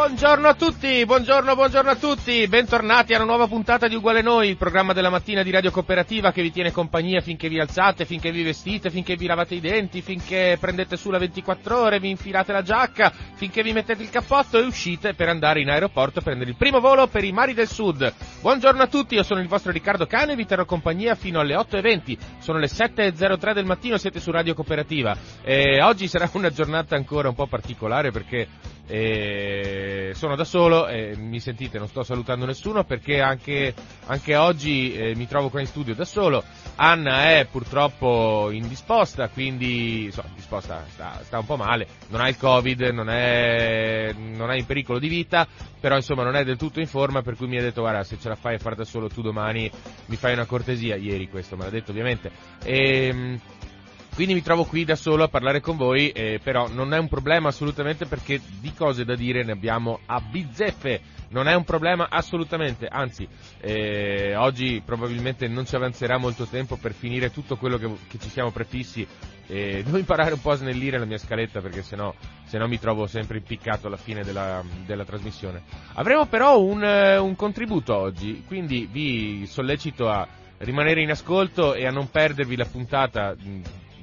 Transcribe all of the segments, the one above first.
buongiorno a tutti, buongiorno, buongiorno a tutti, bentornati a una nuova puntata di Uguale Noi, il programma della mattina di Radio Cooperativa che vi tiene compagnia finché vi alzate, finché vi vestite, finché vi lavate i denti, finché prendete su la 24 ore, vi infilate la giacca, finché vi mettete il cappotto e uscite per andare in aeroporto a prendere il primo volo per i mari del sud. Buongiorno a tutti, io sono il vostro Riccardo Cane e vi terrò compagnia fino alle 8.20, sono le 7.03 del mattino, siete su Radio Cooperativa. E oggi sarà una giornata ancora un po' particolare perché e sono da solo, e mi sentite, non sto salutando nessuno perché anche, anche oggi eh, mi trovo qua in studio da solo. Anna è purtroppo indisposta, quindi insomma, indisposta, sta, sta, un po' male, non ha il Covid, non è, non è, in pericolo di vita, però insomma non è del tutto in forma, per cui mi ha detto guarda se ce la fai a fare da solo tu domani mi fai una cortesia, ieri questo me l'ha detto ovviamente. E, ehm, quindi mi trovo qui da solo a parlare con voi, eh, però non è un problema assolutamente perché di cose da dire ne abbiamo a bizzeffe. Non è un problema assolutamente, anzi, eh, oggi probabilmente non ci avanzerà molto tempo per finire tutto quello che, che ci siamo prefissi. Eh, devo imparare un po' a snellire la mia scaletta perché sennò, sennò mi trovo sempre impiccato alla fine della, della trasmissione. Avremo però un, eh, un contributo oggi, quindi vi sollecito a rimanere in ascolto e a non perdervi la puntata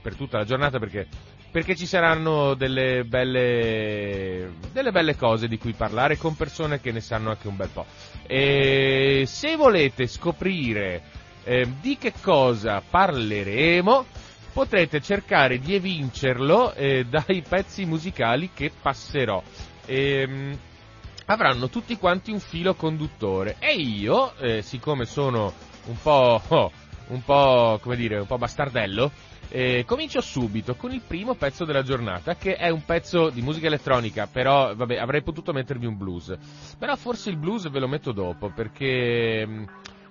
per tutta la giornata perché, perché ci saranno delle belle, delle belle cose di cui parlare con persone che ne sanno anche un bel po'. E se volete scoprire eh, di che cosa parleremo, potrete cercare di evincerlo eh, dai pezzi musicali che passerò. E, ehm, avranno tutti quanti un filo conduttore e io, eh, siccome sono un po', oh, un po', come dire, un po' bastardello, eh, comincio subito con il primo pezzo della giornata, che è un pezzo di musica elettronica, però vabbè, avrei potuto mettervi un blues. Però forse il blues ve lo metto dopo, perché, mm,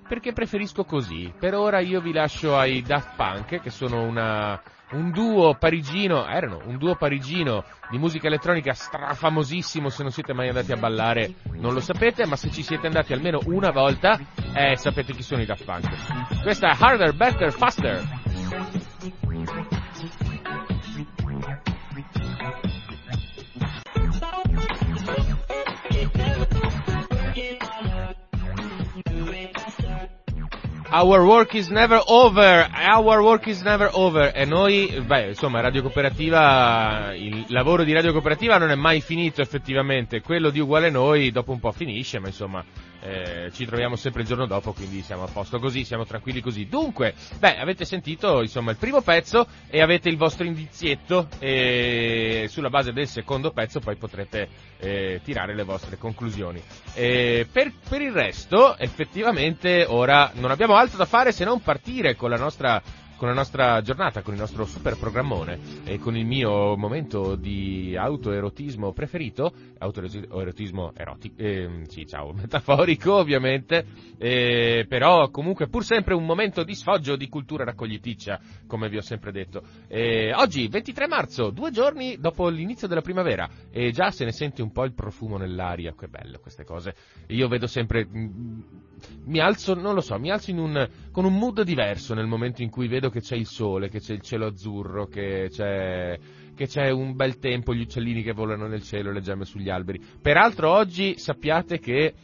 perché preferisco così. Per ora io vi lascio ai Daft Punk, che sono una, un duo parigino, erano un duo parigino di musica elettronica strafamosissimo, se non siete mai andati a ballare non lo sapete, ma se ci siete andati almeno una volta, eh, sapete chi sono i Daft Punk. Questa è Harder, Better, Faster. Our work is never over, our work is never over. E noi, beh, insomma, Radio Cooperativa, il lavoro di Radio Cooperativa non è mai finito effettivamente, quello di Uguale Noi dopo un po' finisce, ma insomma, eh, ci troviamo sempre il giorno dopo, quindi siamo a posto così, siamo tranquilli così. Dunque, beh, avete sentito insomma il primo pezzo e avete il vostro indizietto e sulla base del secondo pezzo poi potrete eh, tirare le vostre conclusioni. Per, per il resto, effettivamente, ora non abbiamo altro da fare se non partire con la nostra con la nostra giornata, con il nostro super programmone e con il mio momento di autoerotismo preferito, autoerotismo erotico, eh, sì ciao, metaforico ovviamente, eh, però comunque pur sempre un momento di sfoggio di cultura raccogliticcia, come vi ho sempre detto. Eh, oggi, 23 marzo, due giorni dopo l'inizio della primavera e già se ne sente un po' il profumo nell'aria, che bello queste cose. Io vedo sempre, mm, mi alzo, non lo so, mi alzo un, con un mood diverso nel momento in cui vedo che c'è il sole, che c'è il cielo azzurro, che c'è, che c'è un bel tempo, gli uccellini che volano nel cielo le gemme sugli alberi. Peraltro oggi sappiate che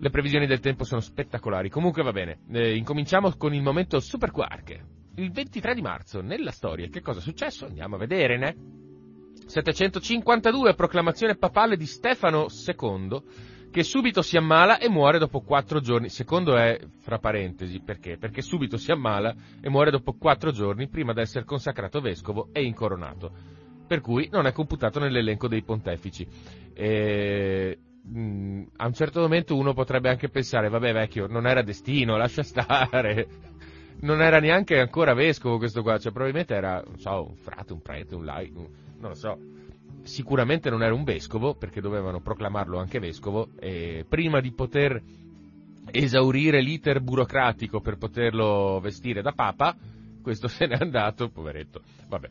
le previsioni del tempo sono spettacolari. Comunque va bene, eh, incominciamo con il momento Super Quark. Il 23 di marzo, nella storia, che cosa è successo? Andiamo a vedere, ne? 752, proclamazione papale di Stefano II che subito si ammala e muore dopo quattro giorni. Secondo è, fra parentesi, perché? Perché subito si ammala e muore dopo quattro giorni prima di essere consacrato vescovo e incoronato. Per cui non è computato nell'elenco dei pontefici. E mh, a un certo momento uno potrebbe anche pensare, vabbè vecchio, non era destino, lascia stare. Non era neanche ancora vescovo questo qua, cioè probabilmente era, non so, un frate, un prete, un laico, non lo so. Sicuramente non era un vescovo, perché dovevano proclamarlo anche vescovo, e prima di poter esaurire l'iter burocratico per poterlo vestire da papa, questo se n'è andato, poveretto. Vabbè.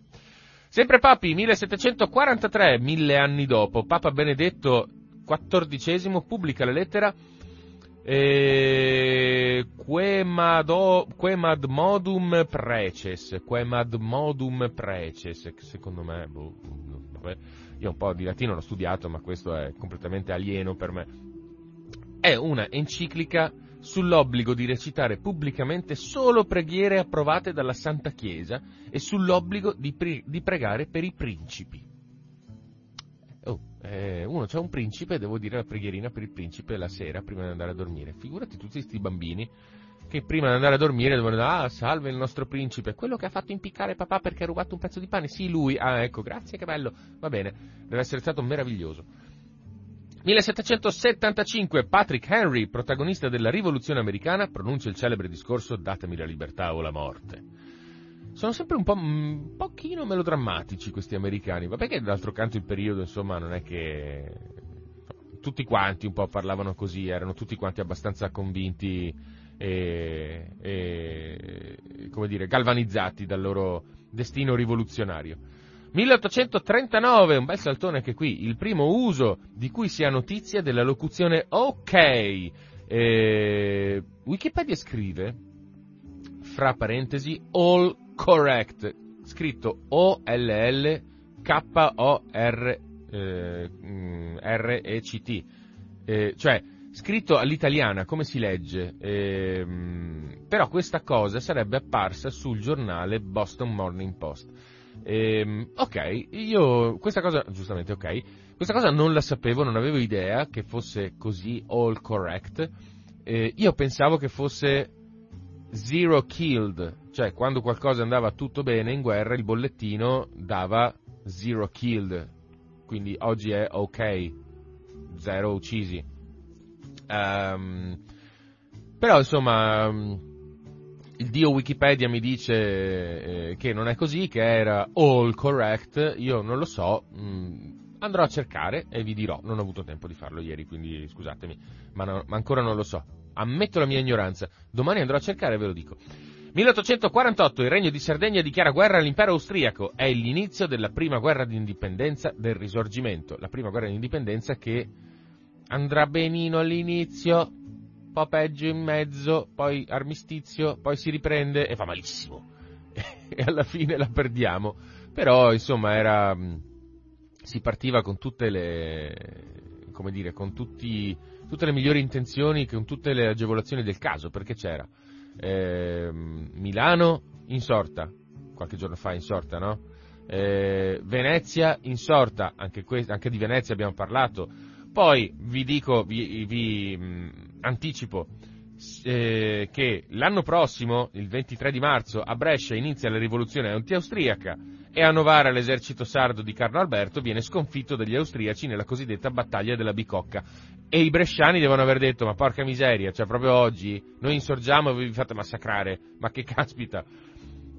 Sempre Papi, 1743, mille anni dopo, Papa Benedetto XIV pubblica la lettera Quemad modum preces, Quemad modum preces, secondo me, boh, vabbè, io un po' di latino l'ho studiato, ma questo è completamente alieno per me. È una enciclica sull'obbligo di recitare pubblicamente solo preghiere approvate dalla Santa Chiesa e sull'obbligo di, pre- di pregare per i principi. Oh, eh, uno c'è un principe, devo dire la preghierina per il principe la sera prima di andare a dormire. Figurati tutti questi bambini che prima di andare a dormire devono dire ah salve il nostro principe, quello che ha fatto impiccare papà perché ha rubato un pezzo di pane, sì lui, ah ecco grazie che bello, va bene, deve essere stato meraviglioso. 1775 Patrick Henry, protagonista della rivoluzione americana, pronuncia il celebre discorso Datemi la libertà o la morte. Sono sempre un po' un pochino melodrammatici questi americani, vabbè che d'altro canto il periodo insomma non è che tutti quanti un po' parlavano così, erano tutti quanti abbastanza convinti e, e come dire, galvanizzati dal loro destino rivoluzionario. 1839, un bel saltone anche qui, il primo uso di cui si ha notizia della locuzione ok. Eh, Wikipedia scrive, fra parentesi, all correct, scritto O-L-L-K-O-R-E-C-T, eh, cioè scritto all'italiana come si legge, eh, però questa cosa sarebbe apparsa sul giornale Boston Morning Post. Ehm, ok, io questa cosa, giustamente ok, questa cosa non la sapevo, non avevo idea che fosse così all correct. Eh, io pensavo che fosse zero killed, cioè quando qualcosa andava tutto bene in guerra il bollettino dava zero killed, quindi oggi è ok, zero uccisi. Um, però insomma il dio Wikipedia mi dice eh, che non è così, che era all correct, io non lo so, mm, andrò a cercare e vi dirò, non ho avuto tempo di farlo ieri, quindi scusatemi, ma, no, ma ancora non lo so, ammetto la mia ignoranza, domani andrò a cercare e ve lo dico. 1848 il regno di Sardegna dichiara guerra all'impero austriaco, è l'inizio della prima guerra di indipendenza del risorgimento, la prima guerra di indipendenza che andrà benino all'inizio, po' peggio in mezzo, poi armistizio, poi si riprende e fa malissimo. e alla fine la perdiamo. Però, insomma, era, mm, si partiva con tutte le, come dire, con tutti, tutte le migliori intenzioni, con tutte le agevolazioni del caso, perché c'era eh, Milano insorta, qualche giorno fa insorta, no? Eh, Venezia insorta, anche, que- anche di Venezia abbiamo parlato, poi vi dico, vi, vi mh, mm, anticipo eh, che l'anno prossimo, il 23 di marzo, a Brescia inizia la rivoluzione anti-austriaca e a Novara l'esercito sardo di Carlo Alberto viene sconfitto dagli austriaci nella cosiddetta battaglia della Bicocca. E i bresciani devono aver detto, ma porca miseria, cioè proprio oggi noi insorgiamo e vi fate massacrare, ma che caspita.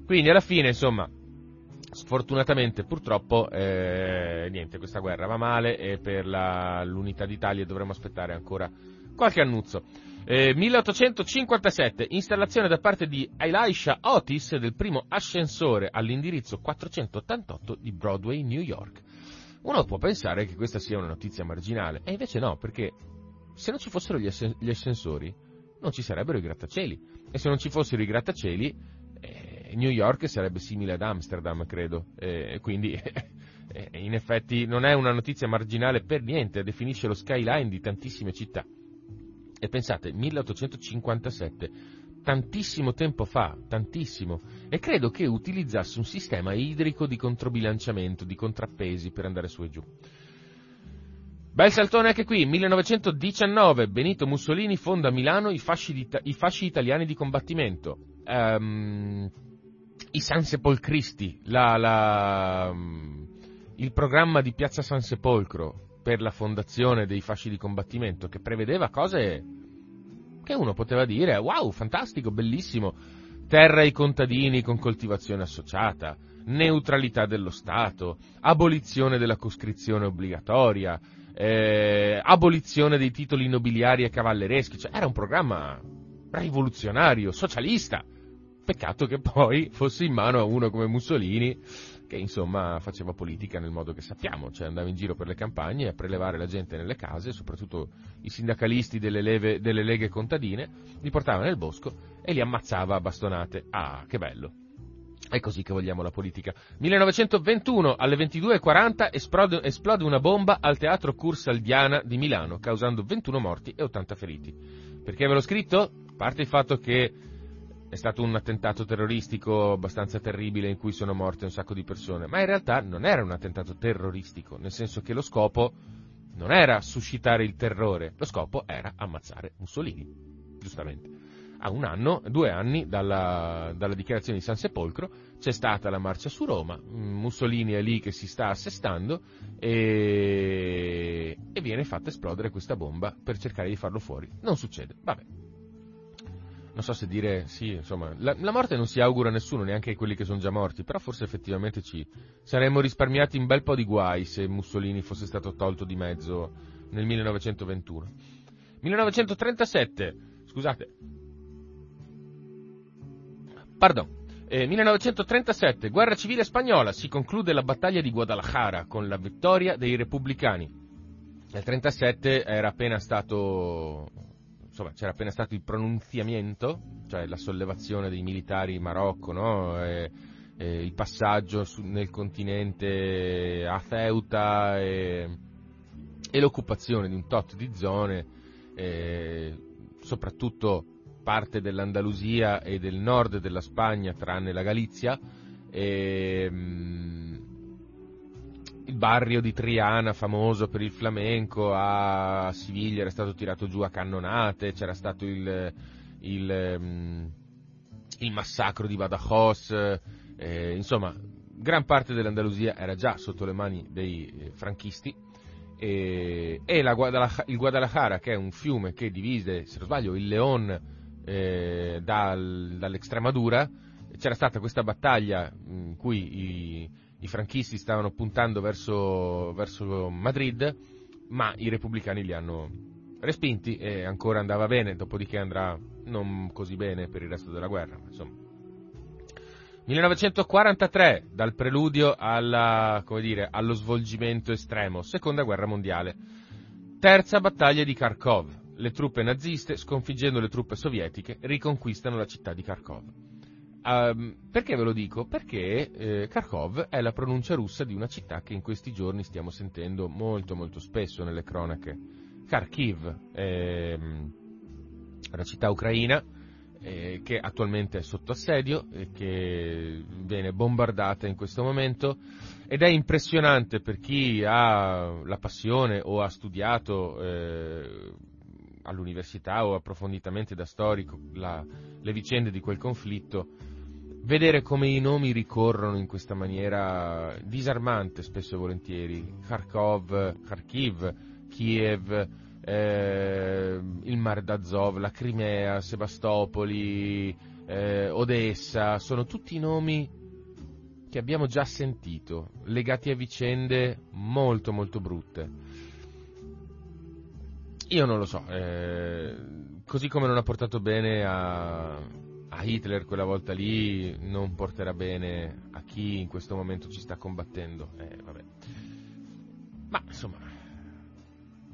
Quindi alla fine, insomma, Sfortunatamente, purtroppo, eh, niente, questa guerra va male e per la, l'unità d'Italia dovremo aspettare ancora qualche annuzzo. Eh, 1857, installazione da parte di Elisha Otis del primo ascensore all'indirizzo 488 di Broadway, New York. Uno può pensare che questa sia una notizia marginale, e invece no, perché se non ci fossero gli, ascensori, non ci sarebbero i grattacieli. E se non ci fossero i grattacieli, New York sarebbe simile ad Amsterdam, credo, eh, quindi in effetti non è una notizia marginale per niente, definisce lo skyline di tantissime città. E pensate, 1857, tantissimo tempo fa, tantissimo, e credo che utilizzasse un sistema idrico di controbilanciamento, di contrappesi per andare su e giù. Bel saltone anche qui, 1919, Benito Mussolini fonda a Milano i fasci, i fasci italiani di combattimento. Um, i San Sepolcristi, la, la, mm, il programma di Piazza San Sepolcro, per la fondazione dei fasci di combattimento che prevedeva cose che uno poteva dire wow, fantastico, bellissimo, terra ai contadini con coltivazione associata, neutralità dello Stato, abolizione della coscrizione obbligatoria, eh, abolizione dei titoli nobiliari e cavallereschi, cioè era un programma rivoluzionario, socialista. Peccato che poi fosse in mano a uno come Mussolini, che insomma faceva politica nel modo che sappiamo, cioè andava in giro per le campagne a prelevare la gente nelle case, soprattutto i sindacalisti delle, leve, delle leghe contadine, li portava nel bosco e li ammazzava a bastonate. Ah, che bello! È così che vogliamo la politica. 1921, alle 22.40, esplode, esplode una bomba al teatro Cursaldiana di Milano, causando 21 morti e 80 feriti. Perché ve l'ho scritto? A parte il fatto che è stato un attentato terroristico abbastanza terribile in cui sono morte un sacco di persone, ma in realtà non era un attentato terroristico, nel senso che lo scopo non era suscitare il terrore, lo scopo era ammazzare Mussolini, giustamente. A un anno, due anni dalla, dalla dichiarazione di San Sepolcro c'è stata la marcia su Roma, Mussolini è lì che si sta assestando e, e viene fatta esplodere questa bomba per cercare di farlo fuori. Non succede, vabbè, non so se dire sì, insomma, la, la, morte non si augura a nessuno, neanche a quelli che sono già morti, però forse effettivamente ci saremmo risparmiati un bel po' di guai se Mussolini fosse stato tolto di mezzo nel 1921. 1937, scusate, pardon, eh, 1937, guerra civile spagnola, si conclude la battaglia di Guadalajara con la vittoria dei repubblicani. Nel 1937 era appena stato insomma, c'era appena stato il pronunziamento, cioè la sollevazione dei militari in Marocco, no? e, e il passaggio su, nel continente a Ceuta e, e, l'occupazione di un tot di zone, soprattutto parte dell'Andalusia e del nord della Spagna, tranne la Galizia, e, il barrio di Triana, famoso per il flamenco, a Siviglia era stato tirato giù a cannonate, c'era stato il, il, mm, il massacro di Badajoz, eh, insomma, gran parte dell'Andalusia era già sotto le mani dei eh, franchisti. E, e Guadalajara, il Guadalajara, che è un fiume che divide, se non sbaglio, il León eh, dal, dall'Extremadura, c'era stata questa battaglia in cui i, i franchisti stavano puntando verso, verso Madrid, ma i repubblicani li hanno respinti e ancora andava bene, dopodiché andrà non così bene per il resto della guerra. Insomma. 1943, dal preludio alla, dire, allo svolgimento estremo, seconda guerra mondiale. Terza battaglia di Kharkov. Le truppe naziste, sconfiggendo le truppe sovietiche, riconquistano la città di Kharkov. Um, perché ve lo dico? Perché eh, Kharkov è la pronuncia russa di una città che in questi giorni stiamo sentendo molto molto spesso nelle cronache. Kharkiv è una città ucraina eh, che attualmente è sotto assedio e che viene bombardata in questo momento ed è impressionante per chi ha la passione o ha studiato eh, all'università o approfonditamente da storico la, le vicende di quel conflitto vedere come i nomi ricorrono in questa maniera disarmante spesso e volentieri. Kharkov, Kharkiv, Kiev, eh, il Mar d'Azov, la Crimea, Sebastopoli, eh, Odessa, sono tutti nomi che abbiamo già sentito, legati a vicende molto molto brutte. Io non lo so, eh, così come non ha portato bene a, a Hitler quella volta lì non porterà bene a chi in questo momento ci sta combattendo. Eh, Ma insomma,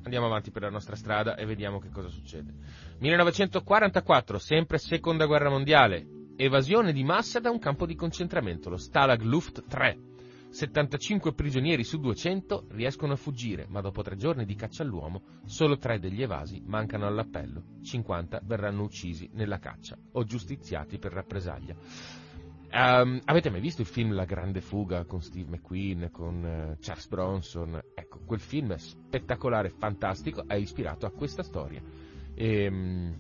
andiamo avanti per la nostra strada e vediamo che cosa succede. 1944, sempre seconda guerra mondiale, evasione di massa da un campo di concentramento, lo Stalag Luft 3 75 prigionieri su 200 riescono a fuggire, ma dopo tre giorni di caccia all'uomo, solo tre degli evasi mancano all'appello. 50 verranno uccisi nella caccia o giustiziati per rappresaglia. Um, avete mai visto il film La grande fuga con Steve McQueen, con uh, Charles Bronson? Ecco, quel film è spettacolare, fantastico, è ispirato a questa storia. E, um,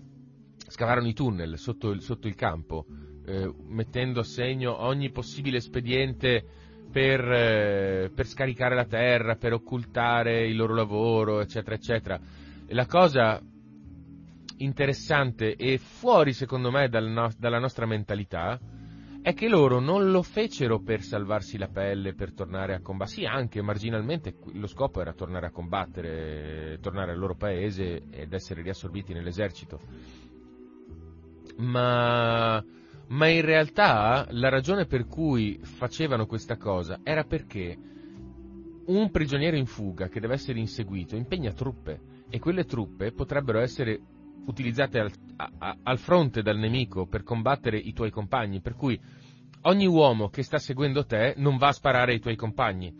scavarono i tunnel sotto il, sotto il campo, eh, mettendo a segno ogni possibile espediente per, eh, per scaricare la terra, per occultare il loro lavoro, eccetera, eccetera. E la cosa interessante e fuori, secondo me, dal no- dalla nostra mentalità è che loro non lo fecero per salvarsi la pelle, per tornare a combattere. Sì, anche marginalmente lo scopo era tornare a combattere, tornare al loro paese ed essere riassorbiti nell'esercito. Ma, ma in realtà la ragione per cui facevano questa cosa era perché un prigioniero in fuga che deve essere inseguito impegna truppe e quelle truppe potrebbero essere utilizzate al, a, al, fronte dal nemico per combattere i tuoi compagni, per cui ogni uomo che sta seguendo te non va a sparare ai tuoi compagni.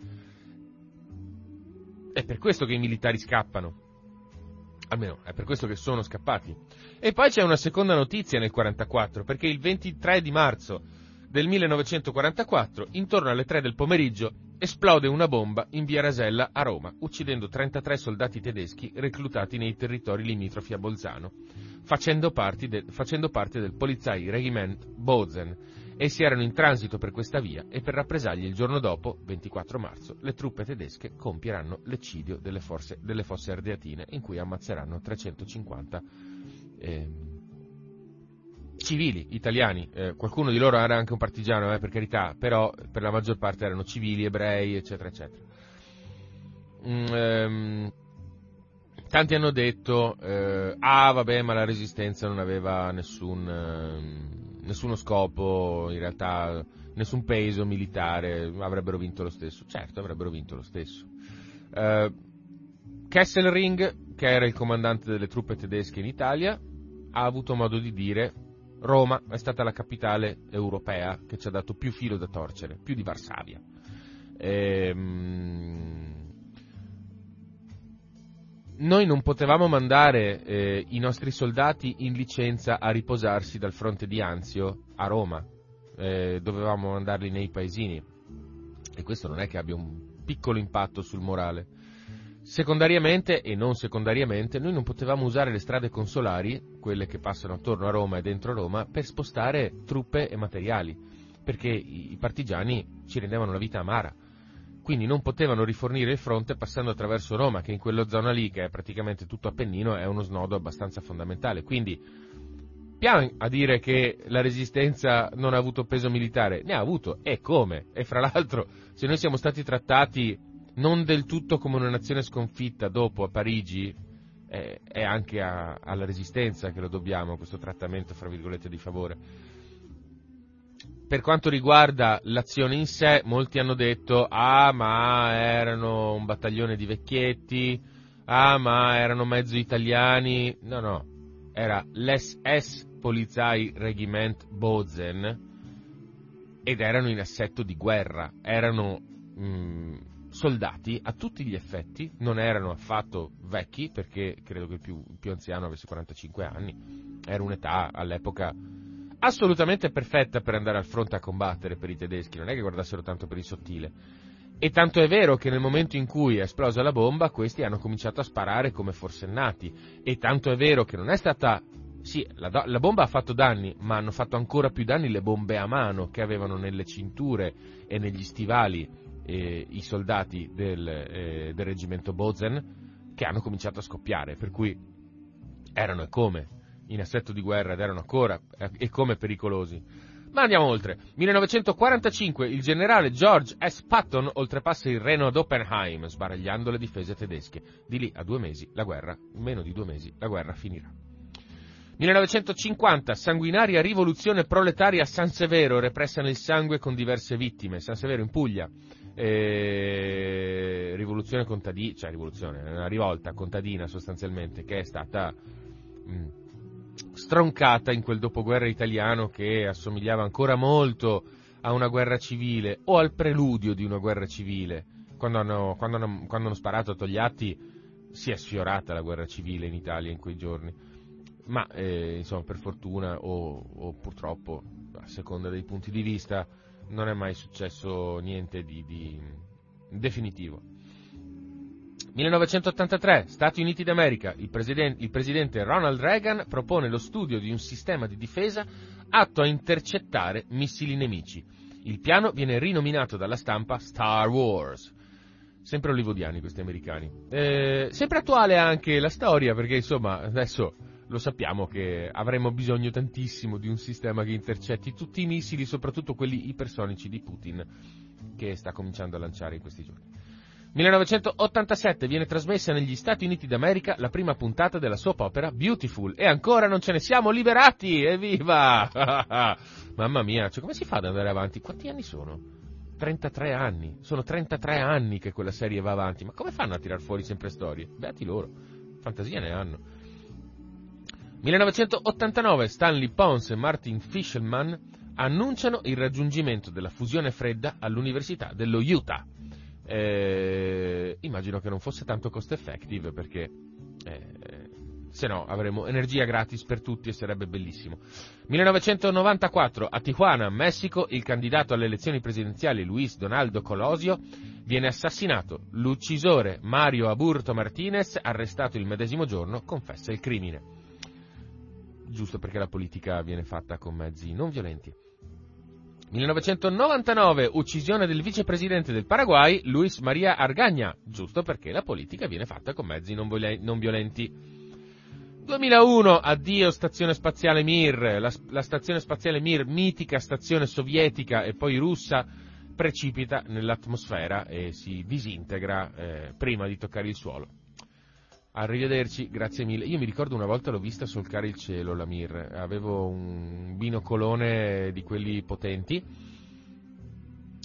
È per questo che i militari scappano. Almeno è per questo che sono scappati. E poi c'è una seconda notizia nel 1944, perché il 23 di marzo del 1944, intorno alle 3 del pomeriggio, esplode una bomba in via Rasella a Roma, uccidendo 33 soldati tedeschi reclutati nei territori limitrofi a Bolzano, facendo, de, facendo parte del Polizeiregiment Bozen, Essi erano in transito per questa via e per rappresaglie il giorno dopo, 24 marzo, le truppe tedesche compieranno l'eccidio delle, forze, delle fosse ardeatine in cui ammazzeranno 350 eh, civili italiani. Eh, qualcuno di loro era anche un partigiano, eh, per carità, però per la maggior parte erano civili, ebrei, eccetera, eccetera. Mm, ehm, tanti hanno detto, eh, ah vabbè, ma la resistenza non aveva nessun ehm, nessuno scopo, in realtà nessun peso militare, avrebbero vinto lo stesso. Certo, avrebbero vinto lo stesso. Uh, Kesselring, che era il comandante delle truppe tedesche in Italia, ha avuto modo di dire Roma è stata la capitale europea che ci ha dato più filo da torcere, più di Varsavia. Ehm, noi non potevamo mandare eh, i nostri soldati in licenza a riposarsi dal fronte di Anzio a Roma, eh, dovevamo mandarli nei paesini. E questo non è che abbia un piccolo impatto sul morale. Secondariamente e non secondariamente noi non potevamo usare le strade consolari, quelle che passano attorno a Roma e dentro Roma, per spostare truppe e materiali, perché i partigiani ci rendevano la vita amara quindi non potevano rifornire il fronte passando attraverso Roma, che in quella zona lì, che è praticamente tutto Appennino, è uno snodo abbastanza fondamentale. Quindi, pian a dire che la resistenza non ha avuto peso militare, ne ha avuto, e come? E fra l'altro, se noi siamo stati trattati non del tutto come una nazione sconfitta dopo a Parigi, eh, è anche a, alla resistenza che lo dobbiamo, questo trattamento, fra virgolette, di favore per quanto riguarda l'azione in sé, molti hanno detto, ah ma erano un battaglione di vecchietti, ah ma erano mezzo italiani, no no, era l'SS Polizei Regiment Bozen ed erano in assetto di guerra, erano mh, mm, soldati a tutti gli effetti, non erano affatto vecchi perché credo che il più, più anziano avesse 45 anni, era un'età all'epoca assolutamente perfetta per andare al fronte a combattere per i tedeschi, non è che guardassero tanto per il sottile. E tanto è vero che nel momento in cui è esplosa la bomba, questi hanno cominciato a sparare come forsennati. E tanto è vero che non è stata. Sì, la, la bomba ha fatto danni, ma hanno fatto ancora più danni le bombe a mano che avevano nelle cinture e negli stivali eh, i soldati del, eh, del reggimento Bozen, che hanno cominciato a scoppiare. Per cui erano e come in assetto di guerra ed erano ancora eh, e come pericolosi. Ma andiamo oltre. 1945 il generale George S. Patton oltrepassa il Reno ad Oppenheim, sbaragliando le difese tedesche. Di lì a due mesi la guerra, meno di due mesi, la guerra finirà. 1950, sanguinaria rivoluzione proletaria a San Severo, repressa nel sangue con diverse vittime. San Severo in Puglia. Eh, rivoluzione contadina, cioè rivoluzione, una rivolta contadina sostanzialmente, che è stata... Mh, mm, stroncata in quel dopoguerra italiano che assomigliava ancora molto a una guerra civile o al preludio di una guerra civile. Quando hanno, quando hanno, quando hanno sparato a Togliatti si è sfiorata la guerra civile in Italia in quei giorni. Ma eh, insomma, per fortuna o, o, purtroppo, a seconda dei punti di vista, non è mai successo niente di, di definitivo. 1983, Stati Uniti d'America, il, president, il presidente Ronald Reagan propone lo studio di un sistema di difesa atto a intercettare missili nemici. Il piano viene rinominato dalla stampa Star Wars. Sempre hollywoodiani questi americani. Eh, sempre attuale anche la storia, perché insomma adesso lo sappiamo che avremo bisogno tantissimo di un sistema che intercetti tutti i missili, soprattutto quelli ipersonici di Putin, che sta cominciando a lanciare in questi giorni. 1987 viene trasmessa negli Stati Uniti d'America la prima puntata della soap opera Beautiful e ancora non ce ne siamo liberati, evviva! Mamma mia, cioè come si fa ad andare avanti? Quanti anni sono? 33 anni, sono 33 anni che quella serie va avanti, ma come fanno a tirar fuori sempre storie? Beati loro, fantasia ne hanno. 1989 Stanley Pons e Martin Fischelman annunciano il raggiungimento della fusione fredda all'Università dello Utah. Eh, immagino che non fosse tanto cost effective perché eh, se no avremo energia gratis per tutti e sarebbe bellissimo. 1994 a Tijuana, Messico, il candidato alle elezioni presidenziali Luis Donaldo Colosio viene assassinato. L'uccisore Mario Aburto Martinez, arrestato il medesimo giorno, confessa il crimine. Giusto perché la politica viene fatta con mezzi non violenti. 1999, uccisione del vicepresidente del Paraguay, Luis Maria Argagna, giusto perché la politica viene fatta con mezzi non, violenti. 2001, addio stazione spaziale Mir, la, la, stazione spaziale Mir, mitica stazione sovietica e poi russa, precipita nell'atmosfera e si disintegra eh, prima di toccare il suolo. Arrivederci, grazie mille. Io mi ricordo una volta l'ho vista solcare il cielo, la Mir. Avevo un binocolone di quelli potenti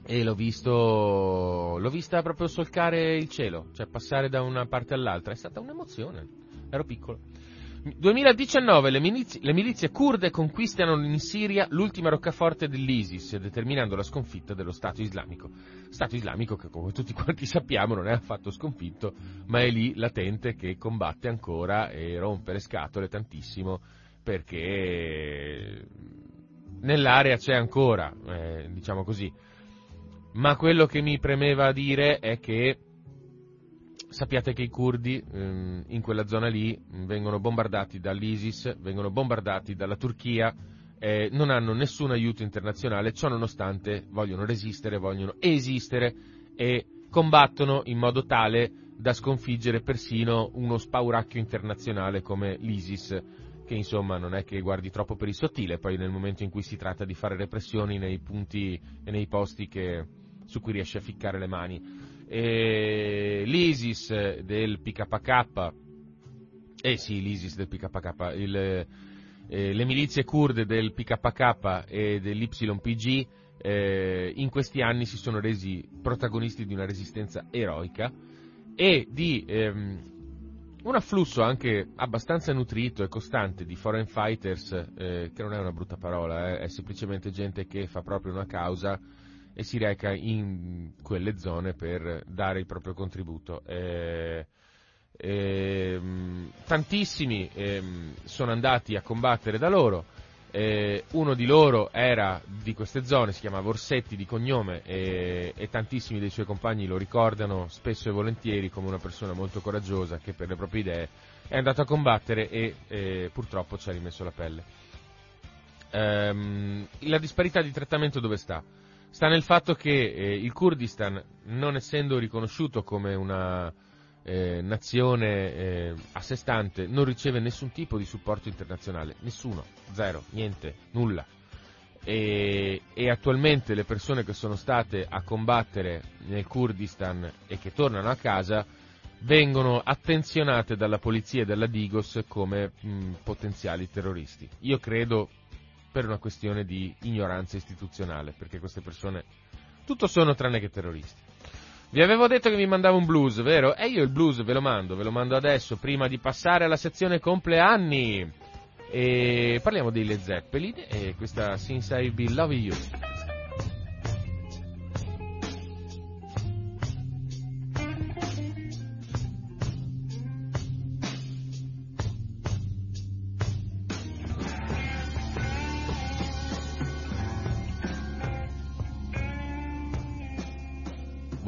e l'ho visto, l'ho vista proprio solcare il cielo, cioè passare da una parte all'altra. È stata un'emozione. Ero piccolo. 2019 le milizie, le milizie kurde conquistano in Siria l'ultima roccaforte dell'ISIS, determinando la sconfitta dello Stato islamico. Stato islamico che, come tutti quanti sappiamo, non è affatto sconfitto, ma è lì latente che combatte ancora e rompe le scatole tantissimo perché nell'area c'è ancora, eh, diciamo così. Ma quello che mi premeva dire è che sappiate che i curdi ehm, in quella zona lì vengono bombardati dall'ISIS, vengono bombardati dalla Turchia, eh, non hanno nessun aiuto internazionale, ciò nonostante vogliono resistere, vogliono esistere e combattono in modo tale da sconfiggere persino uno spauracchio internazionale come l'ISIS, che insomma non è che guardi troppo per il sottile, poi nel momento in cui si tratta di fare repressioni nei punti e nei posti che, su cui riesce a ficcare le mani eh, l'ISIS del PKK, eh sì, l'ISIS del PKK, il, eh, le milizie kurde del PKK e dell'YPG eh, in questi anni si sono resi protagonisti di una resistenza eroica e di ehm, un afflusso anche abbastanza nutrito e costante di foreign fighters, eh, che non è una brutta parola, eh, è semplicemente gente che fa proprio una causa e si reca in quelle zone per dare il proprio contributo. Eh, eh, tantissimi eh, sono andati a combattere da loro, uno di loro era di queste zone, si chiamava Orsetti di cognome e, tantissimi dei suoi compagni lo ricordano spesso e volentieri come una persona molto coraggiosa che per le proprie idee è andato a combattere e purtroppo ci ha rimesso la pelle. Ehm, la disparità di trattamento dove sta? Sta nel fatto che eh, il Kurdistan, non essendo riconosciuto come una eh, nazione eh, a sé stante, non riceve nessun tipo di supporto internazionale, nessuno, zero, niente, nulla. E, e, attualmente le persone che sono state a combattere nel Kurdistan e che tornano a casa vengono attenzionate dalla polizia e dalla Digos come mh, potenziali terroristi. Io credo per una questione di ignoranza istituzionale, perché queste persone tutto sono tranne che terroristi. Vi avevo detto che mi mandavo un blues, vero? E io il blues ve lo mando, ve lo mando adesso, prima di passare alla sezione compleanni. E parliamo dei Led Zeppelin e questa Since I've Been Loving You.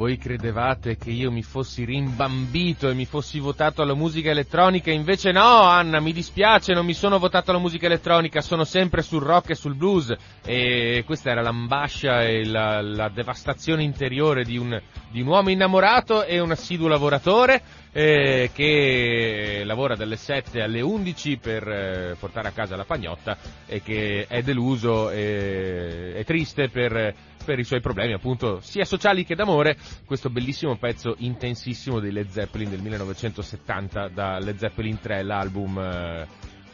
Voi credevate che io mi fossi rimbambito e mi fossi votato alla musica elettronica, invece no, Anna, mi dispiace, non mi sono votato alla musica elettronica, sono sempre sul rock e sul blues. E questa era l'ambascia e la, la devastazione interiore di un, di un uomo innamorato e un assiduo lavoratore eh, che lavora dalle 7 alle 11 per eh, portare a casa la pagnotta e che è deluso e è triste per, per, i suoi problemi appunto sia sociali che d'amore questo bellissimo pezzo intensissimo dei Led Zeppelin del 1970 da Led Zeppelin 3 l'album eh,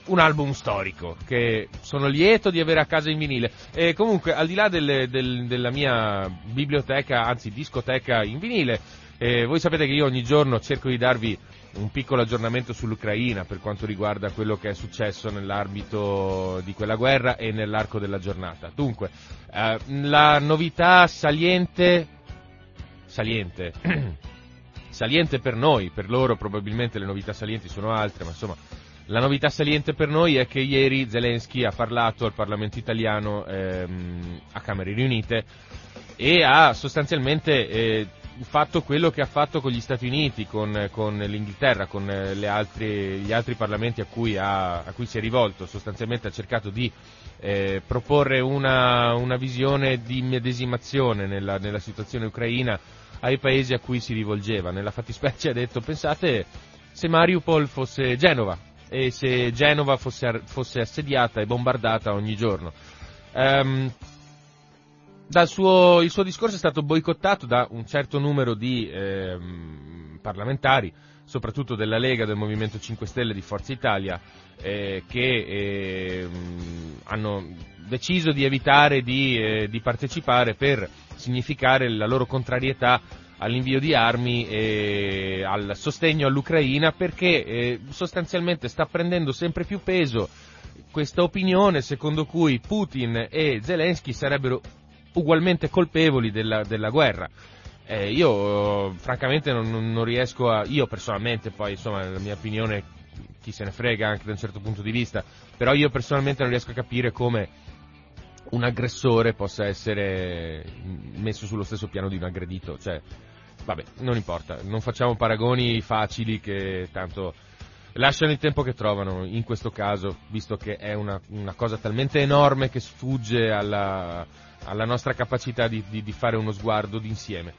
un album storico che sono lieto di avere a casa in vinile. E comunque, al di là delle, del, della mia biblioteca, anzi discoteca in vinile, eh, voi sapete che io ogni giorno cerco di darvi un piccolo aggiornamento sull'Ucraina per quanto riguarda quello che è successo nell'arbito di quella guerra e nell'arco della giornata. Dunque, eh, la novità saliente, saliente, saliente per noi, per loro probabilmente le novità salienti sono altre, ma insomma la novità saliente per noi è che ieri Zelensky ha parlato al Parlamento italiano ehm, a Camere riunite e ha sostanzialmente eh, fatto quello che ha fatto con gli Stati Uniti, con, con l'Inghilterra, con eh, altri, gli altri parlamenti a cui, ha, a cui, si è rivolto, sostanzialmente ha cercato di eh, proporre una, una, visione di medesimazione nella, nella, situazione ucraina ai paesi a cui si rivolgeva. Nella fattispecie ha detto pensate se Mariupol fosse Genova e se Genova fosse, fosse assediata e bombardata ogni giorno. Um, suo, il suo discorso è stato boicottato da un certo numero di eh, parlamentari, soprattutto della Lega, del Movimento 5 Stelle di Forza Italia, eh, che eh, hanno deciso di evitare di, eh, di, partecipare per significare la loro contrarietà all'invio di armi e al sostegno all'Ucraina perché eh, sostanzialmente sta prendendo sempre più peso questa opinione secondo cui Putin e Zelensky sarebbero ugualmente colpevoli della, della guerra. Eh, io francamente non, non, riesco a, io personalmente poi insomma la mia opinione chi se ne frega anche da un certo punto di vista, però io personalmente non riesco a capire come un aggressore possa essere messo sullo stesso piano di un aggredito, cioè vabbè, non importa, non facciamo paragoni facili che tanto lasciano il tempo che trovano in questo caso, visto che è una, una cosa talmente enorme che sfugge alla, alla nostra capacità di, di, di fare uno sguardo d'insieme.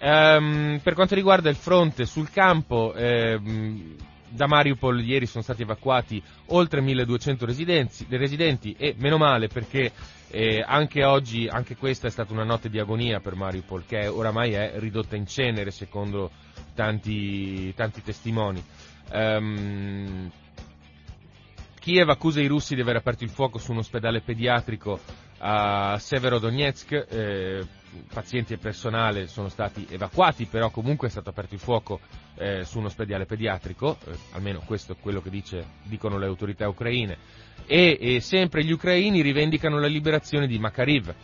Um, per quanto riguarda il fronte sul campo, um, da Mariupol ieri sono stati evacuati oltre 1200 residenti e meno male perché eh, anche oggi, anche questa è stata una notte di agonia per Mariupol che oramai è ridotta in cenere secondo tanti, tanti testimoni. Um, Kiev accusa i russi di aver aperto il fuoco su un ospedale pediatrico a Severodonetsk, eh, pazienti e personale sono stati evacuati, però comunque è stato aperto il fuoco eh, su un ospedale pediatrico, eh, almeno questo è quello che dice, dicono le autorità ucraine, e, e, sempre gli ucraini rivendicano la liberazione di Makariv,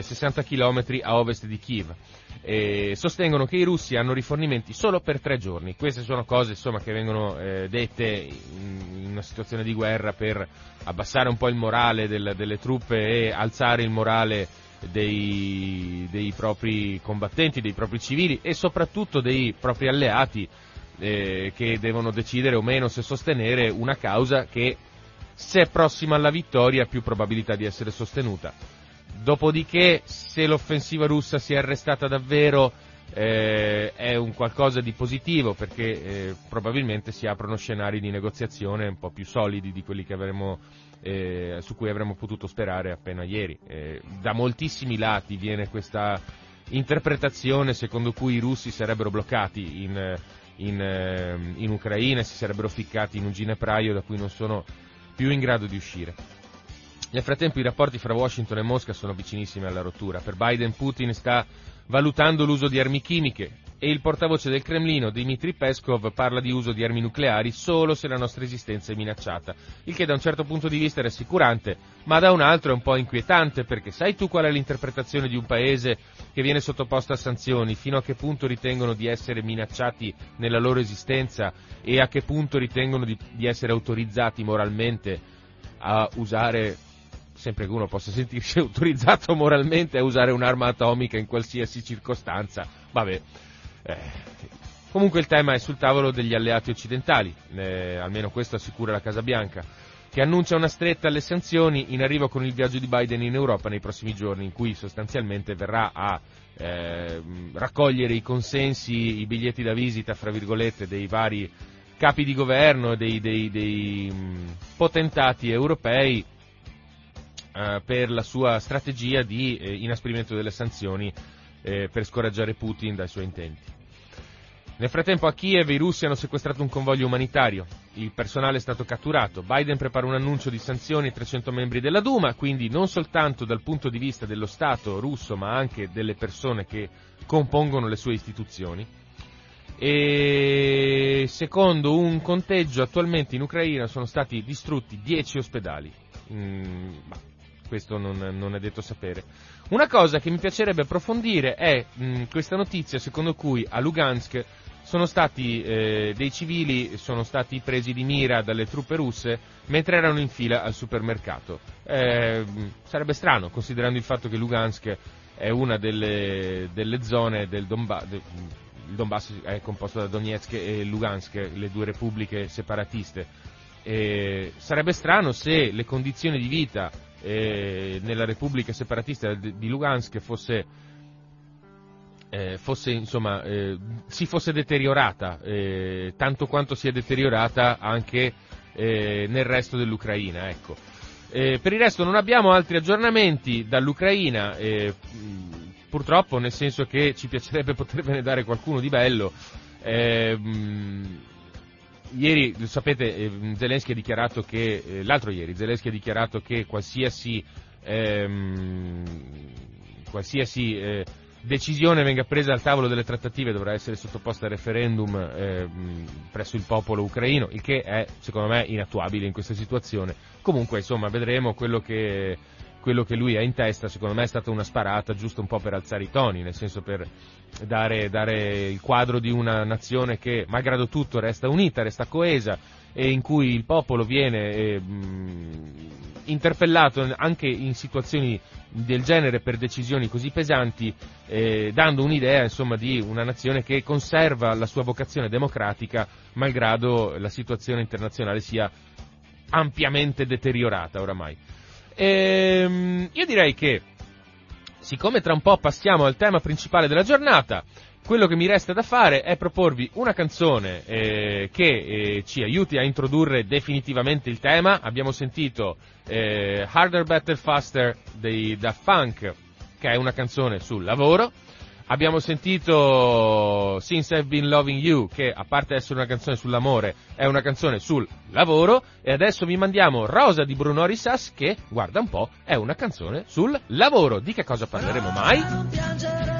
60 km a ovest di Kiev e sostengono che i russi hanno rifornimenti solo per tre giorni. Queste sono cose insomma, che vengono eh, dette in, in, una situazione di guerra per abbassare un po' il morale del, delle truppe e alzare il morale dei, dei, propri combattenti, dei propri civili e soprattutto dei propri alleati eh, che devono decidere o meno se sostenere una causa che se è prossima alla vittoria ha più probabilità di essere sostenuta. Dopodiché, se l'offensiva russa si è arrestata davvero, eh, è un qualcosa di positivo perché eh, probabilmente si aprono scenari di negoziazione un po' più solidi di quelli avremmo, eh, su cui avremmo potuto sperare appena ieri. Eh, da moltissimi lati viene questa interpretazione secondo cui i russi sarebbero bloccati in, in, eh, in Ucraina e si sarebbero ficcati in un ginepraio da cui non sono più in grado di uscire. Nel frattempo i rapporti fra Washington e Mosca sono vicinissimi alla rottura. Per Biden Putin sta valutando l'uso di armi chimiche e il portavoce del Cremlino, Dmitry Peskov, parla di uso di armi nucleari solo se la nostra esistenza è minacciata, il che da un certo punto di vista è rassicurante, ma da un altro è un po' inquietante perché sai tu qual è l'interpretazione di un paese che viene sottoposto a sanzioni, fino a che punto ritengono di essere minacciati nella loro esistenza e a che punto ritengono di, di essere autorizzati moralmente a usare sempre che uno possa sentirsi autorizzato moralmente a usare un'arma atomica in qualsiasi circostanza vabbè. Eh, comunque il tema è sul tavolo degli alleati occidentali, eh, almeno questo assicura la Casa Bianca, che annuncia una stretta alle sanzioni in arrivo con il viaggio di Biden in Europa nei prossimi giorni, in cui sostanzialmente verrà a eh, raccogliere i consensi, i biglietti da visita, fra virgolette, dei vari capi di governo, dei, dei, dei mh, potentati europei eh, per la sua strategia di eh, inasprimento delle sanzioni eh, per scoraggiare Putin dai suoi intenti. Nel frattempo a Kiev i russi hanno sequestrato un convoglio umanitario, il personale è stato catturato, Biden prepara un annuncio di sanzioni ai 300 membri della Duma, quindi non soltanto dal punto di vista dello Stato russo ma anche delle persone che compongono le sue istituzioni. E secondo un conteggio attualmente in Ucraina sono stati distrutti 10 ospedali. Mm, questo non, non, è detto sapere. Una cosa che mi piacerebbe approfondire è mh, questa notizia secondo cui a Lugansk sono stati eh, dei civili sono stati presi di mira dalle truppe russe mentre erano in fila al supermercato. Eh, sarebbe strano, considerando il fatto che Lugansk è una delle, delle zone del Donbass, il Donbass è composto da Donetsk e Lugansk, le due repubbliche separatiste. Eh, sarebbe strano se le condizioni di vita eh, nella Repubblica separatista di Lugansk fosse, eh, fosse, insomma, eh, si fosse deteriorata, eh, tanto quanto si è deteriorata anche eh, nel resto dell'Ucraina. Ecco. Eh, per il resto non abbiamo altri aggiornamenti dall'Ucraina, purtroppo nel senso che ci piacerebbe potervene dare qualcuno di bello. Mh, ieri, sapete, eh, Zelensky ha dichiarato che, eh, l'altro ieri, Zelensky ha dichiarato che qualsiasi, ehm, qualsiasi eh, decisione venga presa al tavolo delle trattative dovrà essere sottoposta a referendum eh, presso il popolo ucraino, il che è secondo me inattuabile in questa situazione. Comunque insomma vedremo quello che, quello che lui ha in testa, secondo me è stata una sparata giusto un po' per alzare i toni, nel senso per dare, dare il quadro di una nazione che malgrado tutto resta unita, resta coesa e in cui il popolo viene eh, interpellato anche in situazioni del genere per decisioni così pesanti, eh, dando un'idea insomma, di una nazione che conserva la sua vocazione democratica malgrado la situazione internazionale sia ampiamente deteriorata oramai. Ehm, io direi che siccome tra un po' passiamo al tema principale della giornata, quello che mi resta da fare è proporvi una canzone eh, che eh, ci aiuti a introdurre definitivamente il tema. Abbiamo sentito eh, Harder, Better, Faster dei Da Funk, che è una canzone sul lavoro. Abbiamo sentito Since I've Been Loving You, che a parte essere una canzone sull'amore, è una canzone sul lavoro. E adesso vi mandiamo Rosa di Bruno Risas, che, guarda un po', è una canzone sul lavoro. Di che cosa parleremo mai?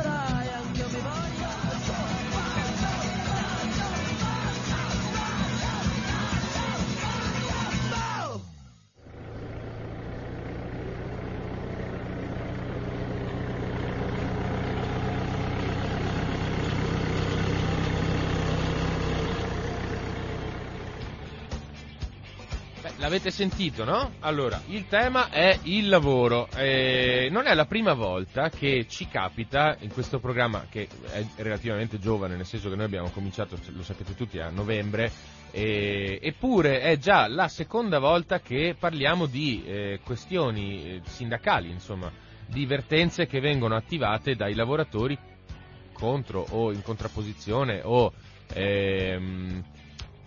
L'avete sentito, no? Allora, il tema è il lavoro. Eh, non è la prima volta che ci capita in questo programma, che è relativamente giovane, nel senso che noi abbiamo cominciato, lo sapete tutti, a novembre, eh, eppure è già la seconda volta che parliamo di eh, questioni eh, sindacali, insomma, di vertenze che vengono attivate dai lavoratori contro o in contrapposizione o ehm,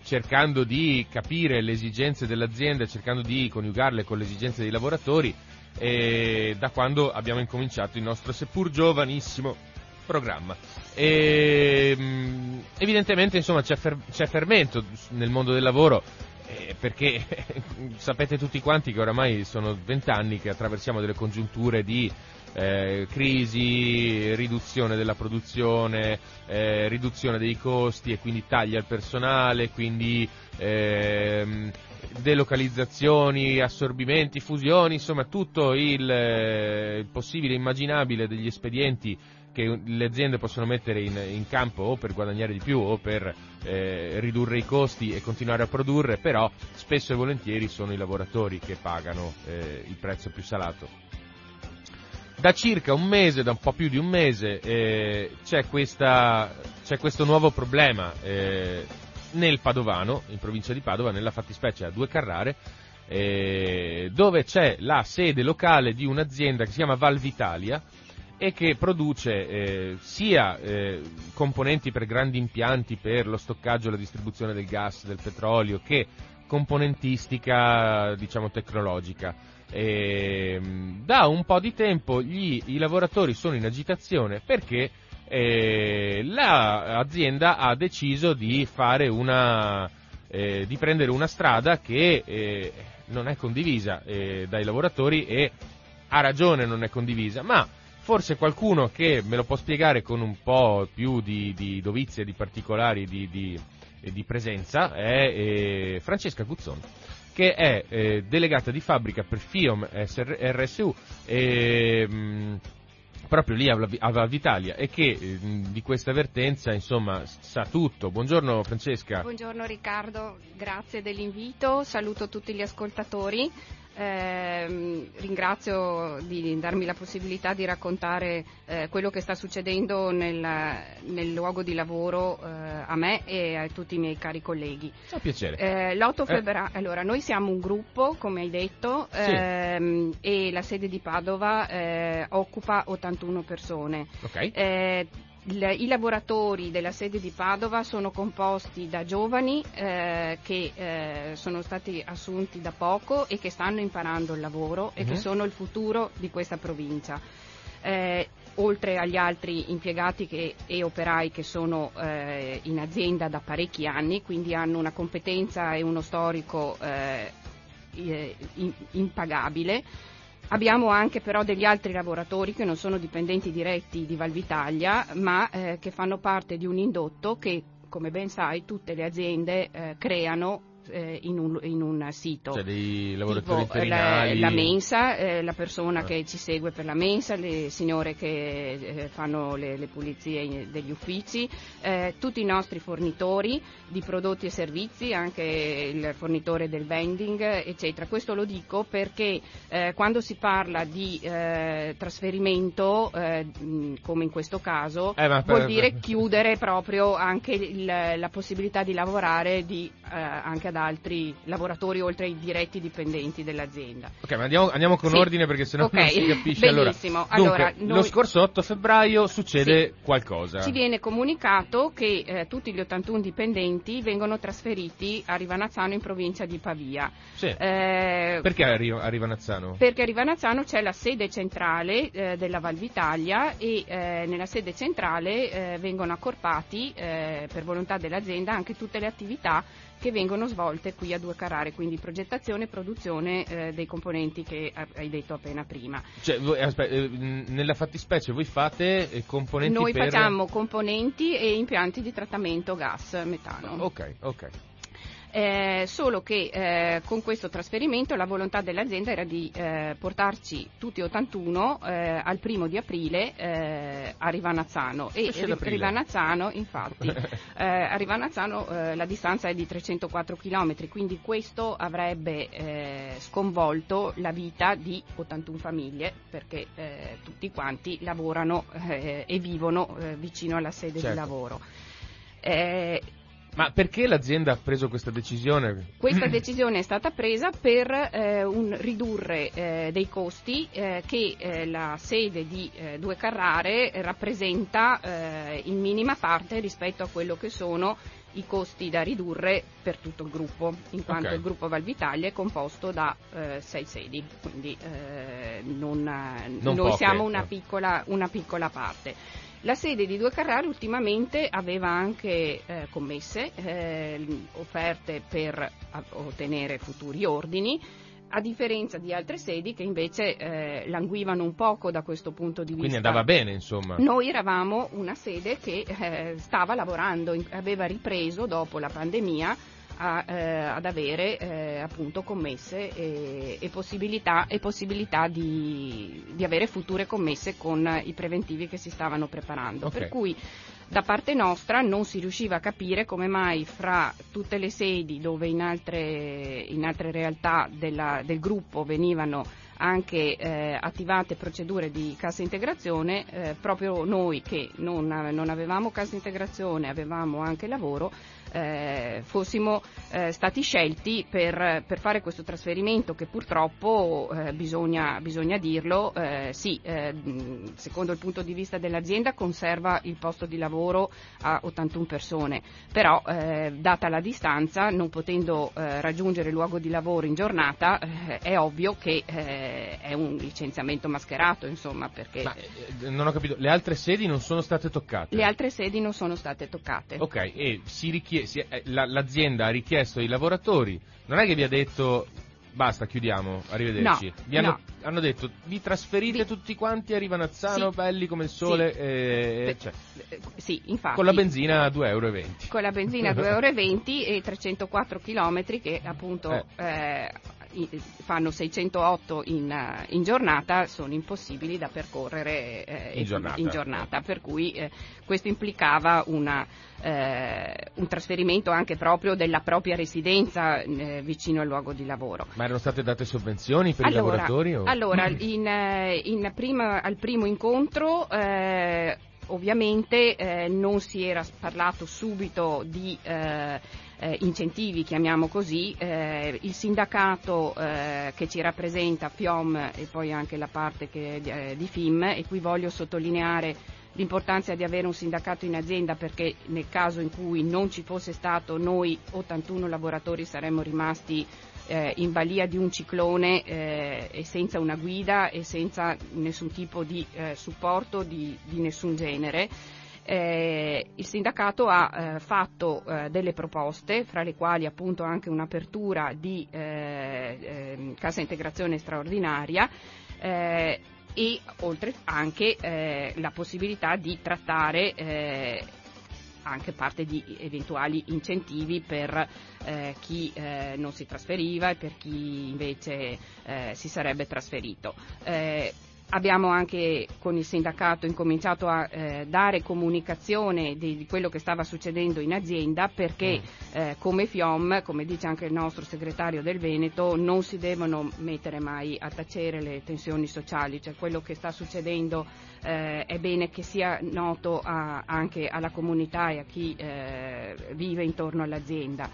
cercando di capire le esigenze dell'azienda, cercando di coniugarle con le esigenze dei lavoratori, eh, da quando abbiamo incominciato il nostro seppur giovanissimo programma. E, mm, evidentemente insomma, c'è, fer- c'è, fermento nel mondo del lavoro eh, perché sapete tutti quanti che oramai sono vent'anni che attraversiamo delle congiunture di eh, crisi, riduzione della produzione, eh, riduzione dei costi e quindi tagli al personale, quindi ehm, delocalizzazioni, assorbimenti, fusioni, insomma tutto il, eh, il possibile e immaginabile degli espedienti che le aziende possono mettere in, in, campo o per guadagnare di più o per eh, ridurre i costi e continuare a produrre, però spesso e volentieri sono i lavoratori che pagano eh, il prezzo più salato da circa un mese, da un po' più di un mese, eh, c'è, questa, c'è, questo nuovo problema eh, nel Padovano, in provincia di Padova, nella fattispecie a Due Carrare, eh, dove c'è la sede locale di un'azienda che si chiama Valvitalia e che produce eh, sia eh, componenti per grandi impianti per lo stoccaggio e la distribuzione del gas, del petrolio, che componentistica diciamo tecnologica. E, da un po' di tempo gli, i lavoratori sono in agitazione perché eh, l'azienda ha deciso di, una, eh, di prendere una strada che eh, non è condivisa eh, dai lavoratori e ha ragione non è condivisa, ma forse qualcuno che me lo può spiegare con un po' più di, di dovizie, di particolari, di, di, di presenza è eh, Francesca Guzzon che è eh, delegata di fabbrica per FIOM RSU e, mh, mm, proprio lì a Valvitalia e che eh, di questa vertenza insomma sa tutto. Buongiorno Francesca. Buongiorno Riccardo, grazie dell'invito, saluto tutti gli ascoltatori. Eh, ringrazio di darmi la possibilità di raccontare eh, quello che sta succedendo nel, nel luogo di lavoro eh, a me e a tutti i miei cari colleghi. Fa piacere. Eh, l'8 febbraio, allora noi siamo un gruppo, come hai detto, sì. Ehm, e la sede di Padova eh, occupa 81 persone. Okay eh, i lavoratori della sede di Padova sono composti da giovani eh, che eh, sono stati assunti da poco e che stanno imparando il lavoro e che mhm. sono il futuro di questa provincia. Eh, oltre agli altri impiegati che, e operai che sono eh, in azienda da parecchi anni, quindi hanno una competenza e uno storico eh, impagabile Abbiamo anche però degli altri lavoratori che non sono dipendenti diretti di Valvitaglia, ma eh, che fanno parte di un indotto che, come ben sai, tutte le aziende eh, creano eh, in, un, in, un, sito. Cioè dei lavoratori tipo, la, la, mensa, eh, la persona ah. che ci segue per la mensa, le signore che eh, fanno le, le, pulizie degli uffici, eh, tutti i nostri fornitori di prodotti e servizi, anche il fornitore del vending, eccetera. Questo lo dico perché eh, quando si parla di eh, trasferimento, come in questo caso, vuol per, dire per... chiudere proprio anche il, la possibilità di lavorare di, anche ad altri lavoratori oltre ai diretti dipendenti dell'azienda. Ok, ma andiamo, andiamo con sì. ordine perché sennò okay. non si capisce. Benissimo. Allora, Dunque, noi... lo scorso 8 febbraio succede sì. qualcosa. Ci viene comunicato che eh, tutti gli 81 dipendenti vengono trasferiti a Rivanazzano in provincia di Pavia. Sì. Eh, perché a Rivanazzano? Perché a Rivanazzano c'è la sede centrale eh, della Valvitaglia e eh, nella sede centrale eh, vengono accorpati eh, per volontà dell'azienda anche tutte le attività che vengono svolte qui a Due Carrare, quindi progettazione e produzione eh, dei componenti che hai detto appena prima. Cioè, voi, aspetta, eh, nella fattispecie voi fate eh, componenti Noi per... facciamo componenti e impianti di trattamento gas metano. Ok, ok eh, solo che eh, con questo trasferimento la volontà dell'azienda era di eh, portarci tutti 81 eh, al primo di aprile eh, a Rivanazzano e Rivanazzano infatti eh, a Rivanazzano la distanza è di 304 km quindi questo avrebbe sconvolto la vita di 81 famiglie perché tutti quanti lavorano e vivono vicino alla sede certo. di lavoro. Ma perché l'azienda ha preso questa decisione? Questa decisione è stata presa per eh, un, ridurre eh, dei costi eh, che eh, la sede di eh, Due Carrare rappresenta eh, in minima parte rispetto a quello che sono i costi da ridurre per tutto il gruppo, in quanto okay. il gruppo Valvitalia è composto da sei sedi, quindi non, non noi poche, siamo una piccola, una piccola parte. La sede di Due Carrari ultimamente aveva anche eh, commesse eh, offerte per ottenere futuri ordini, a differenza di altre sedi che invece eh, languivano un poco da questo punto di vista. Quindi andava bene, insomma. Noi eravamo una sede che eh, stava lavorando, aveva ripreso dopo la pandemia a, eh, ad avere eh, appunto commesse e, e possibilità, e possibilità di, di, avere future commesse con i preventivi che si stavano preparando. Okay. Per cui da parte nostra non si riusciva a capire come mai fra tutte le sedi dove in altre, in altre realtà della, del gruppo venivano anche eh, attivate procedure di cassa integrazione, eh, proprio noi che non, non avevamo cassa integrazione, avevamo anche lavoro, eh, fossimo eh, stati scelti per, per, fare questo trasferimento che purtroppo eh, bisogna, bisogna, dirlo, eh, sì, eh, secondo il punto di vista dell'azienda conserva il posto di lavoro a 81 persone, però eh, data la distanza, non potendo raggiungere il luogo di lavoro in giornata, è ovvio che è un licenziamento mascherato, insomma, perché... Ma, non ho capito, le altre sedi non sono state toccate? Le altre sedi non sono state toccate. Ok, e si richiede si, eh, la, l'azienda ha richiesto ai lavoratori, non è che vi ha detto basta, chiudiamo, arrivederci. No, hanno, no. hanno, detto vi trasferite vi... tutti quanti a Rivanazzano, sì. belli come il sole. Sì. E, cioè, sì, infatti. Con la benzina a 2,20 euro. Con la benzina a 2,20 euro e 304 km che appunto eh. Eh, fanno 608 in, in, giornata sono impossibili da percorrere eh, in, giornata. in, giornata. per cui eh, questo implicava una, eh, un trasferimento anche proprio della propria residenza eh, vicino al luogo di lavoro. Ma erano state date sovvenzioni per allora, i lavoratori? O? Allora, in, eh, prima, al primo incontro eh, ovviamente eh, non si era parlato subito di eh, eh, incentivi, chiamiamo così, eh, il sindacato eh, che ci rappresenta, FIOM e poi anche la parte che, eh, di FIM, e qui voglio sottolineare l'importanza di avere un sindacato in azienda perché nel caso in cui non ci fosse stato noi 81 lavoratori saremmo rimasti eh, in balia di un ciclone eh, e senza una guida e senza nessun tipo di supporto di, di nessun genere eh, il sindacato ha eh, fatto eh, delle proposte, fra le quali appunto anche un'apertura di eh, ehm, cassa integrazione straordinaria eh, e oltre anche eh, la possibilità di trattare anche parte di eventuali incentivi per eh, chi eh, non si trasferiva e per chi invece eh, si sarebbe trasferito. Abbiamo anche con il sindacato incominciato a eh, dare comunicazione di, di, quello che stava succedendo in azienda perché mm. eh, come FIOM, come dice anche il nostro segretario del Veneto, non si devono mettere mai a tacere le tensioni sociali, cioè quello che sta succedendo eh, è bene che sia noto a, anche alla comunità e a chi eh, vive intorno all'azienda.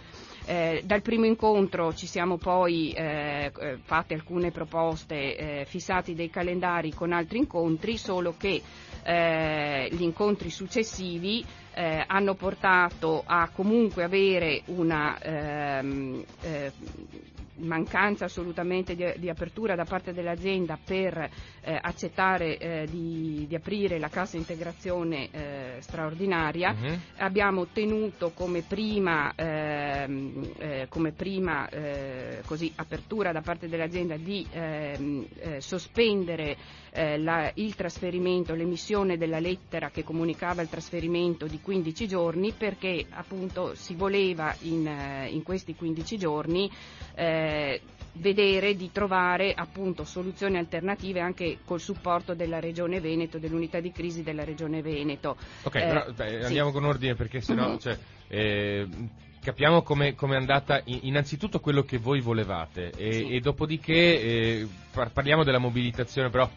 Eh, dal primo incontro ci siamo poi eh, eh, fatte alcune proposte, eh, fissati dei calendari con altri incontri, solo che eh, gli incontri successivi eh, hanno portato a comunque avere una ehm, mancanza assolutamente di, di, apertura da parte dell'azienda per eh, accettare eh, di, di, aprire la cassa integrazione eh, straordinaria. Uh-huh. Abbiamo ottenuto come prima, ehm, eh, come prima eh, così, apertura da parte dell'azienda di ehm, eh, sospendere la, il trasferimento, l'emissione della lettera che comunicava il trasferimento di 15 giorni perché appunto si voleva in, in questi 15 giorni eh, vedere di trovare appunto soluzioni alternative anche col supporto della Regione Veneto, dell'unità di crisi della Regione Veneto. Ok, eh, però beh, andiamo sì. con ordine perché sennò mm-hmm. cioè, eh, capiamo come è andata innanzitutto quello che voi volevate e, sì. e dopodiché eh, parliamo della mobilitazione però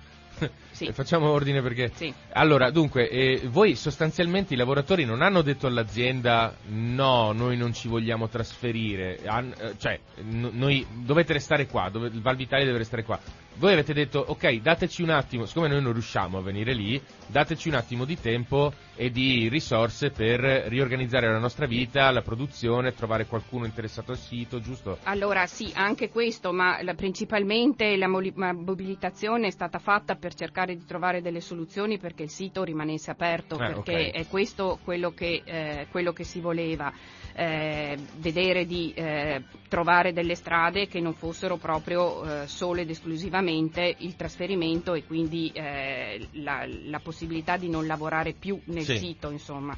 sì. Eh, facciamo ordine perché... Sì. Allora, dunque, eh, voi sostanzialmente i lavoratori non hanno detto all'azienda no, noi non ci vogliamo trasferire, Han, eh, cioè, n- noi dovete restare qua, dove, il Val Vitalia deve restare qua. Voi avete detto, ok, dateci un attimo, siccome noi non riusciamo a venire lì, dateci un attimo di tempo e di risorse per riorganizzare la nostra vita, la produzione, trovare qualcuno interessato al sito, giusto? Allora sì, anche questo, ma la, principalmente la mobilitazione è stata fatta per cercare di trovare delle soluzioni perché il sito rimanesse aperto, eh, perché okay. è questo quello che, eh, quello che si voleva eh, vedere di eh, trovare delle strade che non fossero proprio eh, solo ed esclusivamente il trasferimento e quindi eh, la, la, possibilità di non lavorare più nel sì. sito, insomma.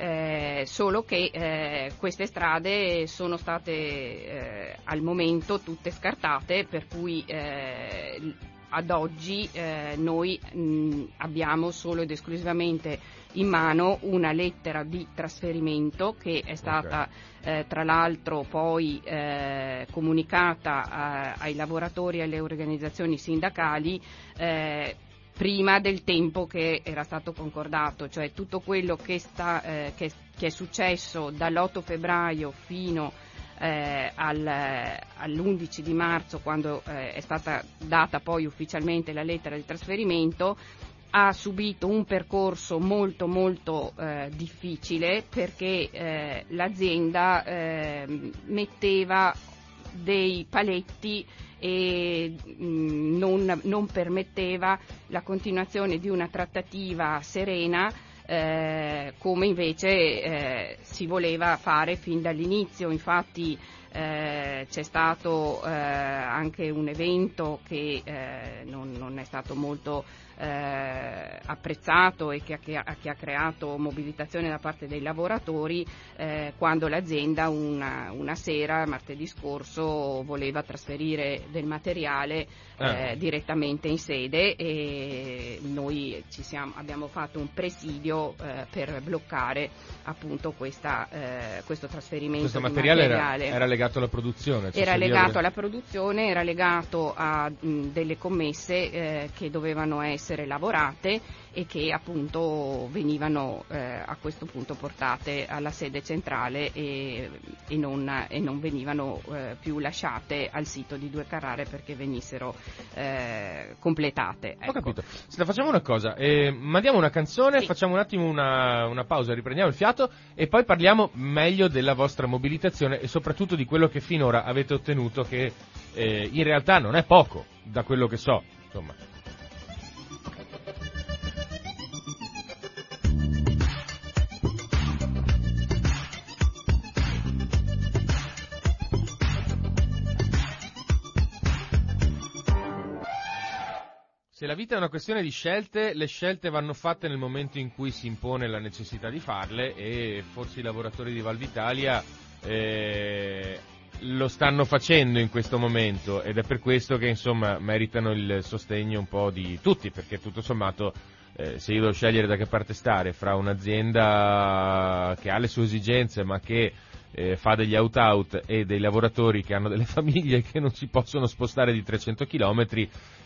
Eh, solo che eh, queste strade sono state eh, al momento tutte scartate, per cui ad oggi eh, noi mh, abbiamo solo ed esclusivamente in mano una lettera di trasferimento che è stata okay. eh, tra l'altro poi eh, comunicata a, ai lavoratori e alle organizzazioni sindacali eh, prima del tempo che era stato concordato, cioè tutto quello che, sta, eh, che, che è successo dall'8 febbraio fino eh, al, all'11 di marzo, quando eh, è stata data poi ufficialmente la lettera di trasferimento, ha subito un percorso molto molto eh, difficile perché eh, l'azienda ehm, metteva dei paletti e mh, mm, non, non, permetteva la continuazione di una trattativa serena eh, come invece eh, si voleva fare fin dall'inizio. Infatti eh, c'è stato eh, anche un evento che eh, non, non, è stato molto eh, apprezzato e che ha, che, ha, che ha, creato mobilitazione da parte dei lavoratori eh, quando l'azienda una, una, sera, martedì scorso, voleva trasferire del materiale eh, direttamente in sede e noi siamo, abbiamo fatto un presidio eh, per bloccare appunto questa, eh, questo trasferimento questo materiale, materiale. Era, era, legato alla produzione? Cioè era legato alla produzione, era legato a mh, delle commesse eh, che dovevano essere lavorate e che appunto venivano eh, a questo punto portate alla sede centrale e, e, non, e non, venivano eh, più lasciate al sito di Due Carrare perché venissero eh, completate. Ecco. Ho capito. Senta, facciamo una cosa, eh, mandiamo una canzone, sì. facciamo un attimo una, una pausa, riprendiamo il fiato e poi parliamo meglio della vostra mobilitazione e soprattutto di quello che finora avete ottenuto che eh, in realtà non è poco, da quello che so. Insomma. Se la vita è una questione di scelte, le scelte vanno fatte nel momento in cui si impone la necessità di farle e forse i lavoratori di Valvitalia eh, lo stanno facendo in questo momento ed è per questo che insomma meritano il sostegno un po' di tutti perché tutto sommato eh, se io devo scegliere da che parte stare fra un'azienda che ha le sue esigenze ma che eh, fa degli out-out e dei lavoratori che hanno delle famiglie che non si possono spostare di 300 km,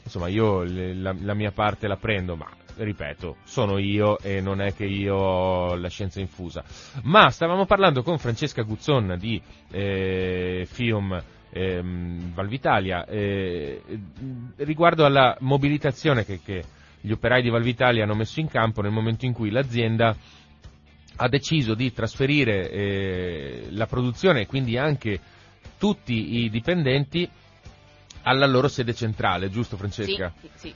insomma io le, la, la, mia parte la prendo, ma ripeto, sono io e non è che io ho la scienza infusa. Ma stavamo parlando con Francesca Guzzon di eh, FIOM ehm, Valvitalia eh, riguardo alla mobilitazione che, che gli operai di Valvitalia hanno messo in campo nel momento in cui l'azienda ha deciso di trasferire eh, la produzione e quindi anche tutti i dipendenti alla loro sede centrale, giusto Francesca? Sì, sì.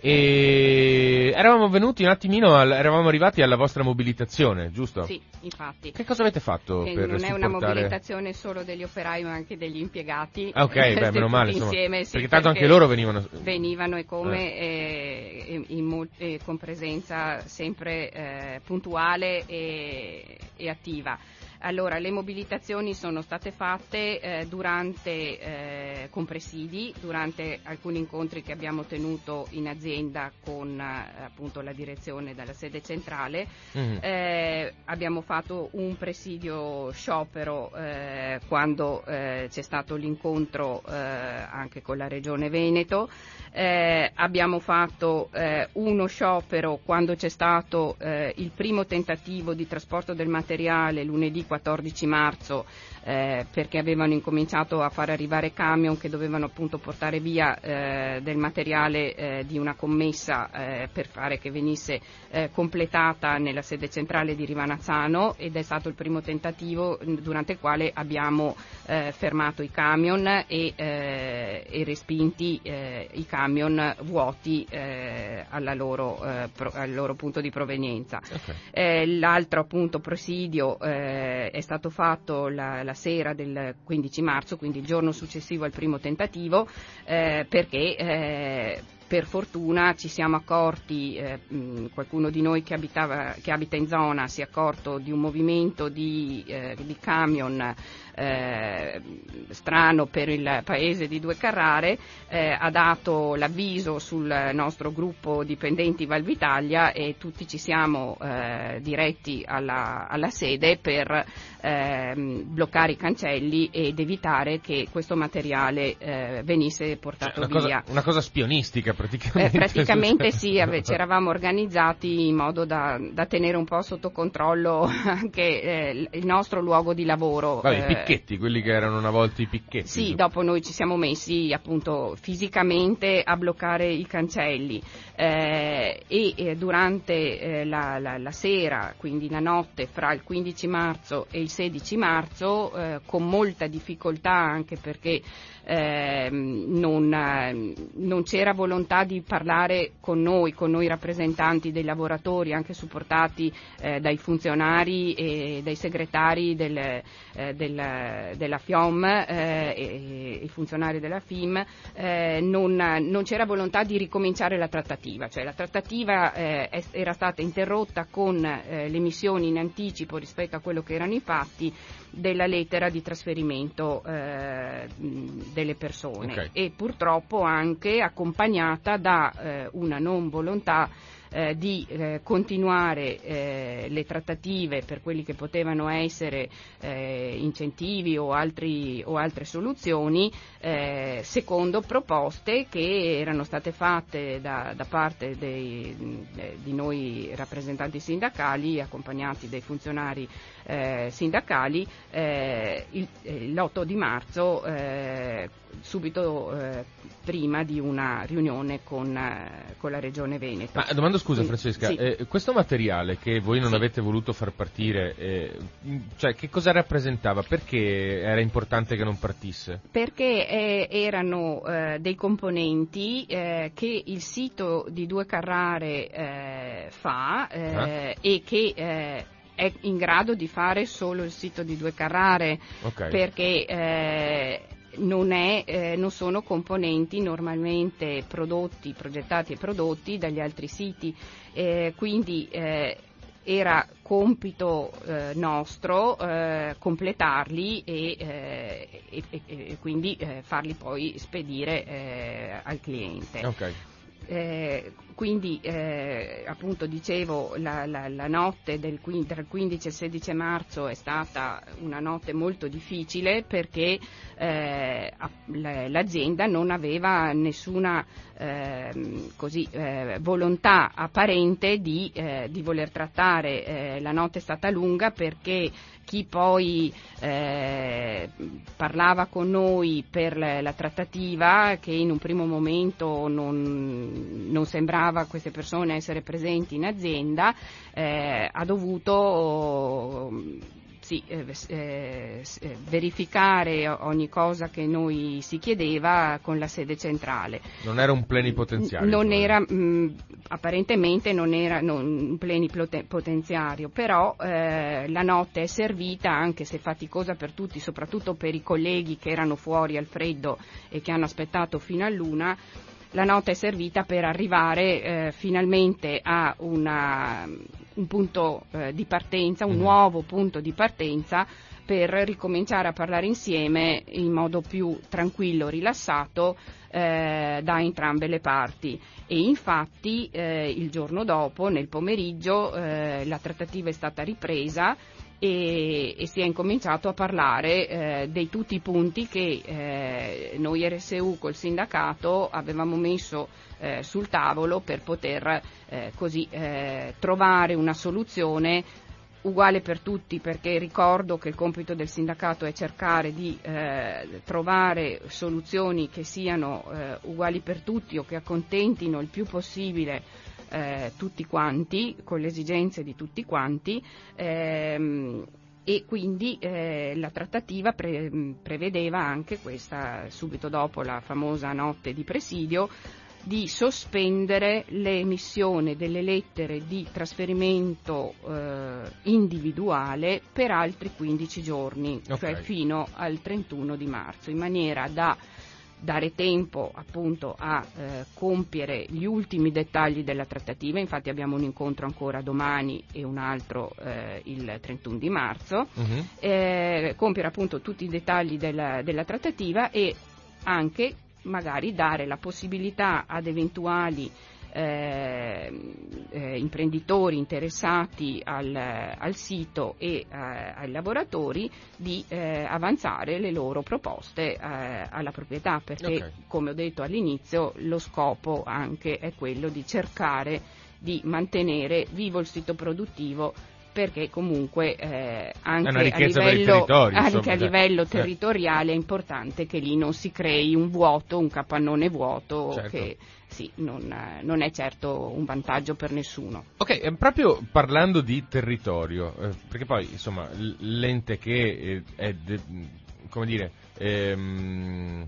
E eravamo venuti un attimino, al, eravamo arrivati alla vostra mobilitazione, giusto? Sì, infatti. Che cosa avete fatto che per Non supportare... è una mobilitazione solo degli operai ma anche degli impiegati. Ah, ok, beh, meno male, insomma, insieme, sì, perché tanto anche loro venivano... Venivano e come, eh. e, in, e con presenza sempre eh, puntuale e, e attiva. Allora, le mobilitazioni sono state fatte eh, durante, eh, con presidi, durante alcuni incontri che abbiamo tenuto in azienda con eh, appunto la direzione della sede centrale. Mm-hmm. abbiamo fatto un presidio sciopero eh, quando eh, c'è stato l'incontro anche con la Regione Veneto. abbiamo fatto uno sciopero quando c'è stato il primo tentativo di trasporto del materiale lunedì 14 marzo eh, perché avevano incominciato a far arrivare camion che dovevano appunto portare via eh, del materiale eh, di una commessa eh, per fare che venisse eh, completata nella sede centrale di Rivanazzano ed è stato il primo tentativo durante il quale abbiamo eh, fermato i camion e, e respinti i camion vuoti loro, pro, al loro punto di provenienza. Okay. l'altro appunto presidio è stato fatto la, la sera del 15 marzo, quindi il giorno successivo al primo tentativo, eh, perché eh, per fortuna ci siamo accorti, eh, qualcuno di noi che, abitava, che, abita in zona si è accorto di un movimento di, eh, di camion eh, strano per il paese di Due Carrare, eh, ha dato l'avviso sul nostro gruppo dipendenti Valvitalia e tutti ci siamo eh, diretti alla, alla, sede per ehm, bloccare i cancelli ed evitare che questo materiale eh, venisse portato cioè, una via. Cosa, una cosa spionistica praticamente. Eh, praticamente sì, ci eravamo organizzati in modo da, da, tenere un po' sotto controllo anche eh, il nostro luogo di lavoro. Vabbè, picchetti, quelli che erano una volta i picchetti. Sì, dopo noi ci siamo messi appunto fisicamente a bloccare i cancelli eh, e durante eh, la, la, la, sera, quindi la notte fra il 15 marzo e il 16 marzo, eh, con molta difficoltà anche perché eh, non, non, c'era volontà di parlare con noi, con noi rappresentanti dei lavoratori, anche supportati eh, dai funzionari e dai segretari del, eh, del, della FIOM eh, e i funzionari della FIM, eh, non, non, c'era volontà di ricominciare la trattativa, cioè la trattativa eh, era stata interrotta con le missioni in anticipo rispetto a quello che erano i fatti della lettera di trasferimento eh, delle persone okay. e purtroppo anche accompagnata da eh, una non volontà eh, di eh, continuare eh, le trattative per quelli che potevano essere eh, incentivi o, altri, o, altre soluzioni eh, secondo proposte che erano state fatte da, da parte dei, di noi rappresentanti sindacali accompagnati dai funzionari eh, sindacali il, l'8 di marzo subito eh, prima di una riunione con, eh, con, la Regione Veneto. Ma scusa Francesca, sì. eh, questo materiale che voi non sì. avete voluto far partire, eh, cioè, che cosa rappresentava? Perché era importante che non partisse? Perché eh, erano eh, dei componenti che il sito di Due Carrare fa ah. e che è in grado di fare solo il sito di Due Carrare okay. perché eh, non, è, eh, non, sono componenti normalmente prodotti, progettati e prodotti dagli altri siti, eh, quindi eh, era compito eh, nostro eh, completarli e, eh, e, e quindi farli poi spedire al cliente. Okay. Eh, quindi eh, appunto dicevo la, la, la notte del, tra il 15 e il 16 marzo è stata una notte molto difficile perché eh, l'azienda non aveva nessuna ehm, così, eh, volontà apparente di, eh, di voler trattare, eh, la notte è stata lunga perché chi poi eh, parlava con noi per la, trattativa, che in un primo momento non, non, sembrava a queste persone essere presenti in azienda, eh, ha dovuto sì, eh, eh, eh, verificare ogni cosa che noi si chiedeva con la sede centrale. Non era un plenipotenziario? Non era, mh, apparentemente non era non, un plenipotenziario, però eh, la notte è servita, anche se faticosa per tutti, soprattutto per i colleghi che erano fuori al freddo e che hanno aspettato fino a luna, la notte è servita per arrivare eh, finalmente a una, un punto eh, di partenza, un mm. nuovo punto di partenza per ricominciare a parlare insieme in modo più tranquillo, rilassato eh, da entrambe le parti. E infatti eh, il giorno dopo, nel pomeriggio, eh, la trattativa è stata ripresa e, e, si è incominciato a parlare eh, dei tutti i punti che eh, noi RSU col sindacato avevamo messo eh, sul tavolo per poter eh, così eh, trovare una soluzione uguale per tutti perché ricordo che il compito del sindacato è cercare di eh, trovare soluzioni che siano uguali per tutti o che accontentino il più possibile eh, tutti quanti, con le esigenze di tutti quanti. Ehm, e quindi eh, la trattativa pre- prevedeva anche questa, subito dopo la famosa notte di presidio, di sospendere l'emissione delle lettere di trasferimento eh, individuale per altri 15 giorni, cioè okay. cioè fino al 31 di marzo, in maniera da dare tempo appunto a eh, compiere gli ultimi dettagli della trattativa, infatti abbiamo un incontro ancora domani e un altro eh, il 31 di marzo, Mhm. eh, compiere appunto tutti i dettagli della, della trattativa e anche magari dare la possibilità ad eventuali eh, eh, imprenditori interessati al, al sito e eh, ai lavoratori di eh, avanzare le loro proposte eh, alla proprietà perché Ok. come ho detto all'inizio lo scopo anche è quello di cercare di mantenere vivo il sito produttivo perché comunque eh, anche a livello, anche a cioè, livello eh. territoriale è importante che lì non si crei un vuoto, un capannone vuoto Certo. che sì, non, eh, non è certo un vantaggio per nessuno. Ok, eh, proprio parlando di territorio, eh, perché poi insomma l'ente che è, de- come dire, ehm,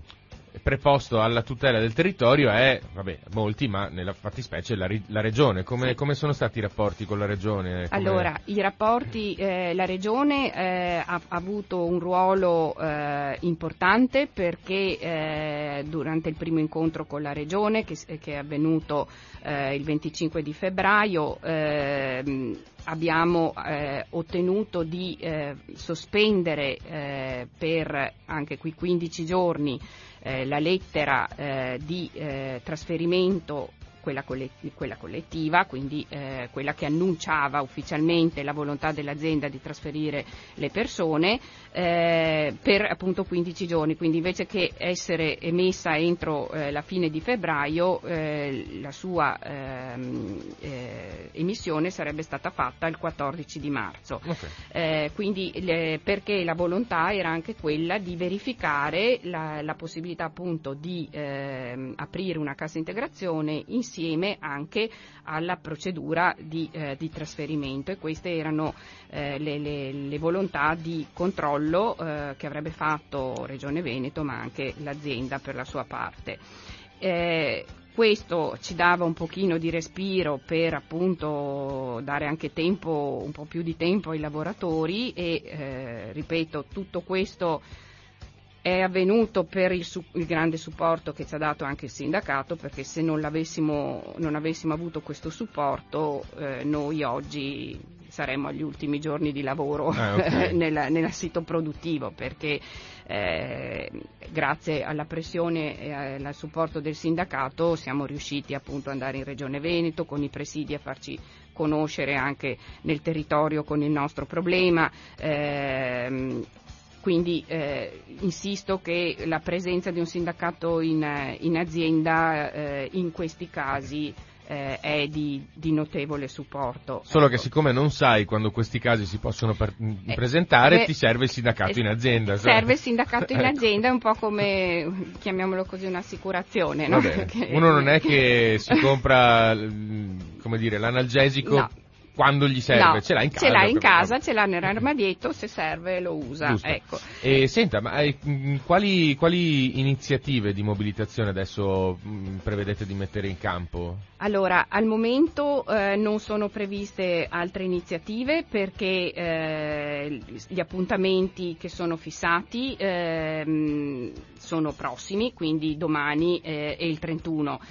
preposto alla tutela del territorio è, vabbè, molti, ma nella fattispecie la, la regione. Come, come sono stati i rapporti con la regione? Come- Allora, i rapporti, eh, la Regione eh, ha, ha avuto un ruolo eh, importante perché eh, durante il primo incontro con la Regione, che, s- che è avvenuto eh, il 25 di febbraio, ehm, abbiamo eh, ottenuto di eh, sospendere eh, per anche qui 15 giorni eh, la lettera eh, di eh, trasferimento quella, colle- quella collettiva, quindi eh, quella che annunciava ufficialmente la volontà dell'azienda di trasferire le persone eh, per appunto 15 giorni, quindi invece che essere emessa entro eh, la fine di febbraio eh, la sua ehm, eh, emissione sarebbe stata fatta il 14 di marzo. Ok. Eh, quindi le- perché la volontà era anche quella di verificare la, la possibilità appunto di ehm, aprire una cassa integrazione insieme anche alla procedura di, eh, di trasferimento e queste erano eh, le, le- le volontà di controllo eh, che avrebbe fatto Regione Veneto ma anche l'azienda per la sua parte. Eh, questo ci dava un pochino di respiro per appunto dare anche tempo, un po' più di tempo ai lavoratori e eh, ripeto tutto questo è avvenuto per il, su- il grande supporto che ci ha dato anche il sindacato perché se non, l'avessimo, non avessimo avuto questo supporto eh, noi oggi saremmo agli ultimi giorni di lavoro Ah, ok. nel, nel sito produttivo perché eh, grazie alla pressione e al supporto del sindacato siamo riusciti appunto ad andare in Regione Veneto con i presidi a farci conoscere anche nel territorio con il nostro problema. ehm, quindi eh, insisto che la presenza di un sindacato in, eh, in azienda eh, in questi casi eh, è di, di notevole supporto. Solo che Ecco. siccome non sai quando questi casi si possono par- Eh, presentare, beh, ti serve il sindacato eh, in azienda. cioè. Serve il sindacato in Ecco. azienda, è un po' come, chiamiamolo così, un'assicurazione. No? Che- Uno non è che si compra, mm, come dire, l'analgesico No. Quando gli serve, No, ce l'ha in casa. Ce l'ha in casa, ce l'ha nell'armadietto, se serve lo usa. Ecco. E senta, ma eh, mm, quali, quali iniziative di mobilitazione adesso mm, prevedete di mettere in campo? Allora, al momento eh, non sono previste altre iniziative perché eh, gli appuntamenti che sono fissati ehm, sono prossimi, quindi domani eh, e il 31.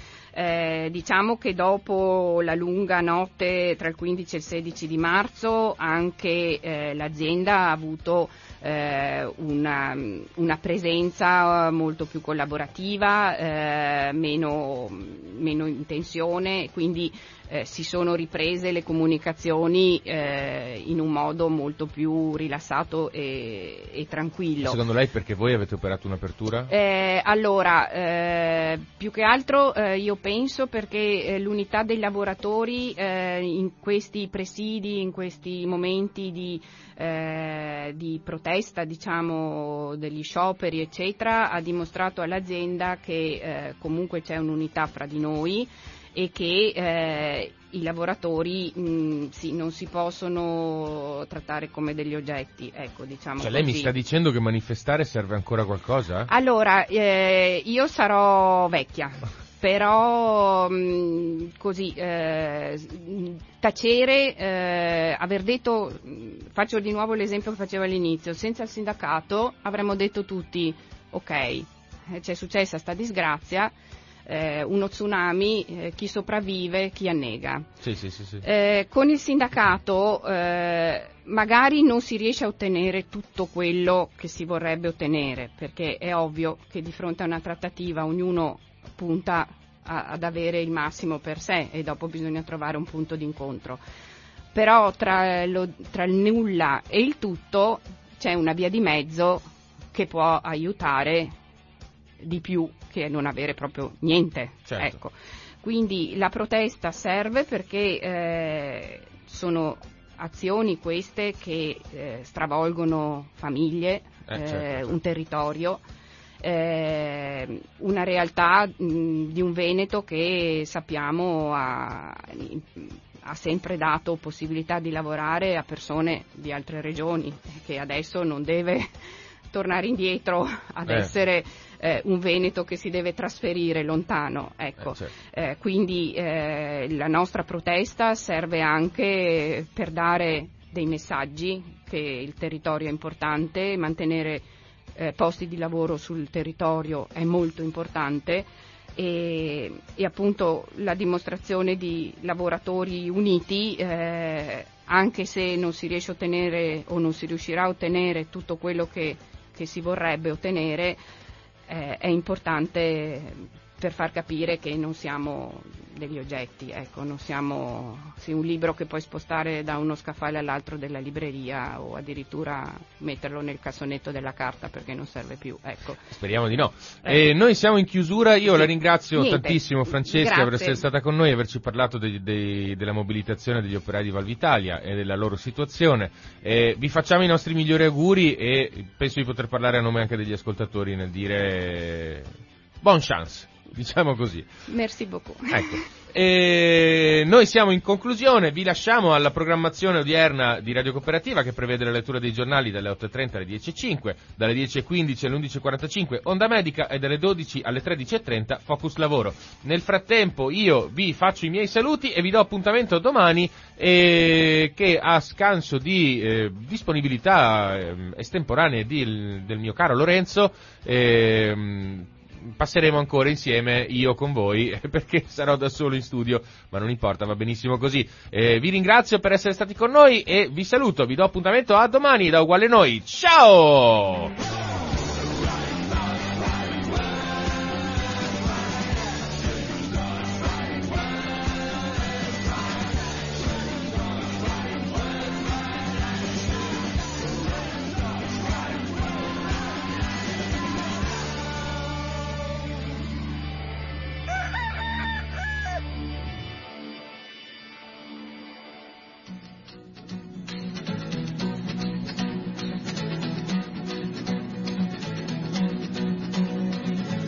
Eh, diciamo che dopo la lunga notte tra il 15 e il 16 di marzo anche eh, l'azienda ha avuto eh, una, una presenza molto più collaborativa, eh, meno, meno in tensione, quindi eh, si sono riprese le comunicazioni eh, in un modo molto più rilassato e, e tranquillo. Secondo lei perché voi avete operato un'apertura? Eh, allora, eh, più che altro eh, io penso perché eh, l'unità dei lavoratori eh, in questi presidi, in questi momenti di, eh, di protesta, diciamo, degli scioperi, eccetera, ha dimostrato all'azienda che eh, comunque c'è un'unità fra di noi e che eh, i lavoratori mh, sì, non si possono trattare come degli oggetti, ecco, diciamo Cioè lei mi sta dicendo che manifestare serve ancora a qualcosa? Allora, eh, io sarò vecchia, però mh, così eh, tacere, eh, aver detto, mh, faccio di nuovo l'esempio che facevo all'inizio, senza il sindacato avremmo detto tutti ok, c'è successa sta disgrazia, eh, uno tsunami, eh, chi sopravvive, chi annega. Sì, sì, sì, sì. Eh, con il sindacato eh, magari non si riesce a ottenere tutto quello che si vorrebbe ottenere, perché è ovvio che di fronte a una trattativa ognuno punta a, ad avere il massimo per sé e dopo bisogna trovare un punto d'incontro. Però tra, lo, tra il nulla e il tutto c'è una via di mezzo che può aiutare di più che non avere proprio niente. Certo. Ecco. Quindi la protesta serve perché eh, sono azioni queste che eh, stravolgono famiglie, Eh, eh, certo. un territorio, eh, una realtà mh, di un Veneto che sappiamo ha, ha sempre dato possibilità di lavorare a persone di altre regioni, che adesso non deve tornare indietro ad Eh. essere eh, un Veneto che si deve trasferire lontano. Ecco. Eh, certo. Eh, quindi eh, la nostra protesta serve anche per dare dei messaggi che il territorio è importante, mantenere eh, posti di lavoro sul territorio è molto importante e, e appunto la dimostrazione di lavoratori uniti, eh, anche se non si riesce a ottenere o non si riuscirà a ottenere tutto quello che, che si vorrebbe ottenere, eh, è importante per far capire che non siamo degli oggetti, ecco, non siamo sì, un libro che puoi spostare da uno scaffale all'altro della libreria o addirittura metterlo nel cassonetto della carta perché non serve più, ecco. Speriamo di no. Eh. Eh, noi siamo in chiusura, io Sì. la ringrazio Niente. tantissimo Francesca Grazie. per essere stata con noi e averci parlato dei- dei- della mobilitazione degli operai di Valvitalia e della loro situazione. Eh, vi facciamo i nostri migliori auguri e penso di poter parlare a nome anche degli ascoltatori nel dire buon chance, diciamo così. Merci beaucoup. Ecco. E noi siamo in conclusione, vi lasciamo alla programmazione odierna di Radio Cooperativa che prevede la lettura dei giornali dalle 8.30 alle 10.05, dalle 10.15 alle 11.45 Onda Medica e dalle 12 alle 13.30 Focus Lavoro. Nel frattempo io vi faccio i miei saluti e vi do appuntamento domani eh, che a scanso di eh, disponibilità eh, estemporanee di- del mio caro Lorenzo ehm, passeremo ancora insieme io con voi perché sarò da solo in studio, ma non importa, va benissimo così. Eh, vi ringrazio per essere stati con noi e vi saluto, vi do appuntamento a domani da Uguale Noi. Ciao!